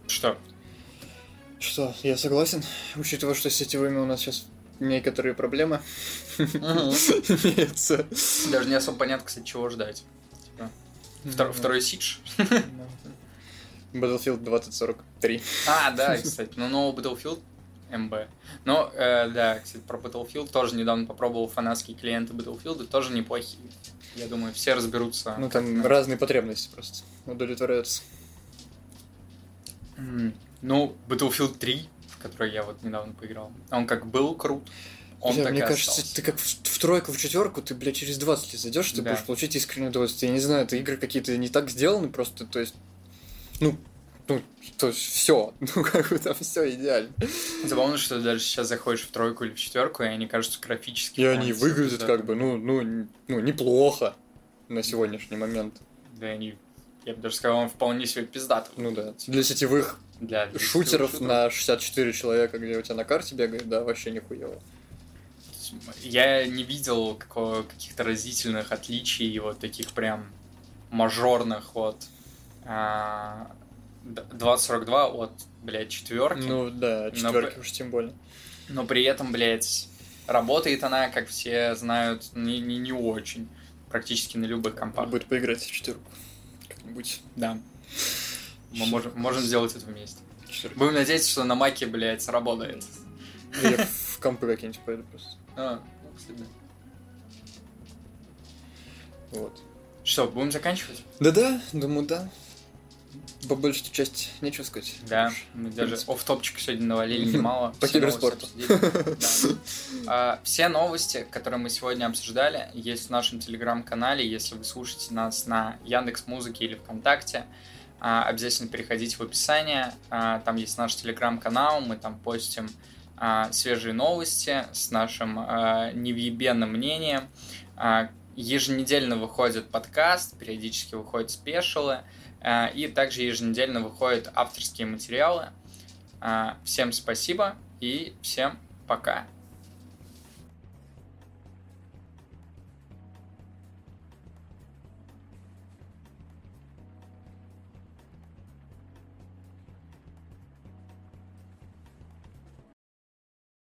Что? Что, я согласен, учитывая, что с сетевыми у нас сейчас некоторые проблемы. Даже не особо понятно, кстати, чего ждать. Типа, втор- Второй Сидж. Battlefield 2043. А, да, кстати, ну новый Battlefield МБ. Но, э, да, кстати, про Battlefield тоже недавно попробовал фанатские клиенты Battlefield, тоже неплохие. Я думаю, все разберутся. Ну, там разные потребности просто удовлетворяются. Ну, Battlefield 3, в который я вот недавно поиграл, он как был крут, он Бля, так мне кажется, остался. ты как в, в тройку, в четверку, ты, блядь, через 20 лет зайдешь, ты Да. будешь получить искреннее удовольствие. Я не знаю, это игры какие-то не так сделаны, просто, то есть, ну, ну, то есть все, ну как бы там все идеально. Забавно, что даже сейчас заходишь в тройку или в четверку, и они кажутся графически. И они выглядят да. как бы, ну, ну, ну, неплохо на сегодняшний момент. Да, они, я бы даже сказал, он вполне себе пиздат. Ну да. Для сетевых Для, шутеров шутеров. на 64 человека, где у тебя на карте бегает, да, вообще нихуево. Я не видел каких-то разительных отличий, вот таких прям мажорных от а, д- 2042 от, блядь, четверки. Ну да, Но четверки при- уж тем более. Но при этом, блядь, работает она, как все знают, не, не, не очень. Практически на любых компах. Надо будет поиграть в четверку. Как-нибудь. Да. Мы можем, можем сделать это вместе. Четверку. Будем надеяться, что на маке, блядь, сработает. Я в компы какие-нибудь пойду просто. А, ну. Вот. Что, будем заканчивать? Да-да, думаю, да. По большей части нечего сказать. Да, мы даже принципе. офф-топчик сегодня навалили немало. По киберспорту. А, Все новости, которые мы сегодня обсуждали, есть в нашем телеграм-канале. Если вы слушаете нас на Яндекс Музыке или ВКонтакте, обязательно переходите в описание. А, Там есть наш телеграм-канал, мы там постим а, свежие новости с нашим а, невъебенным мнением. А, Еженедельно выходит подкаст, периодически выходят спешалы, а, и также еженедельно выходят авторские материалы. А, Всем спасибо и всем пока.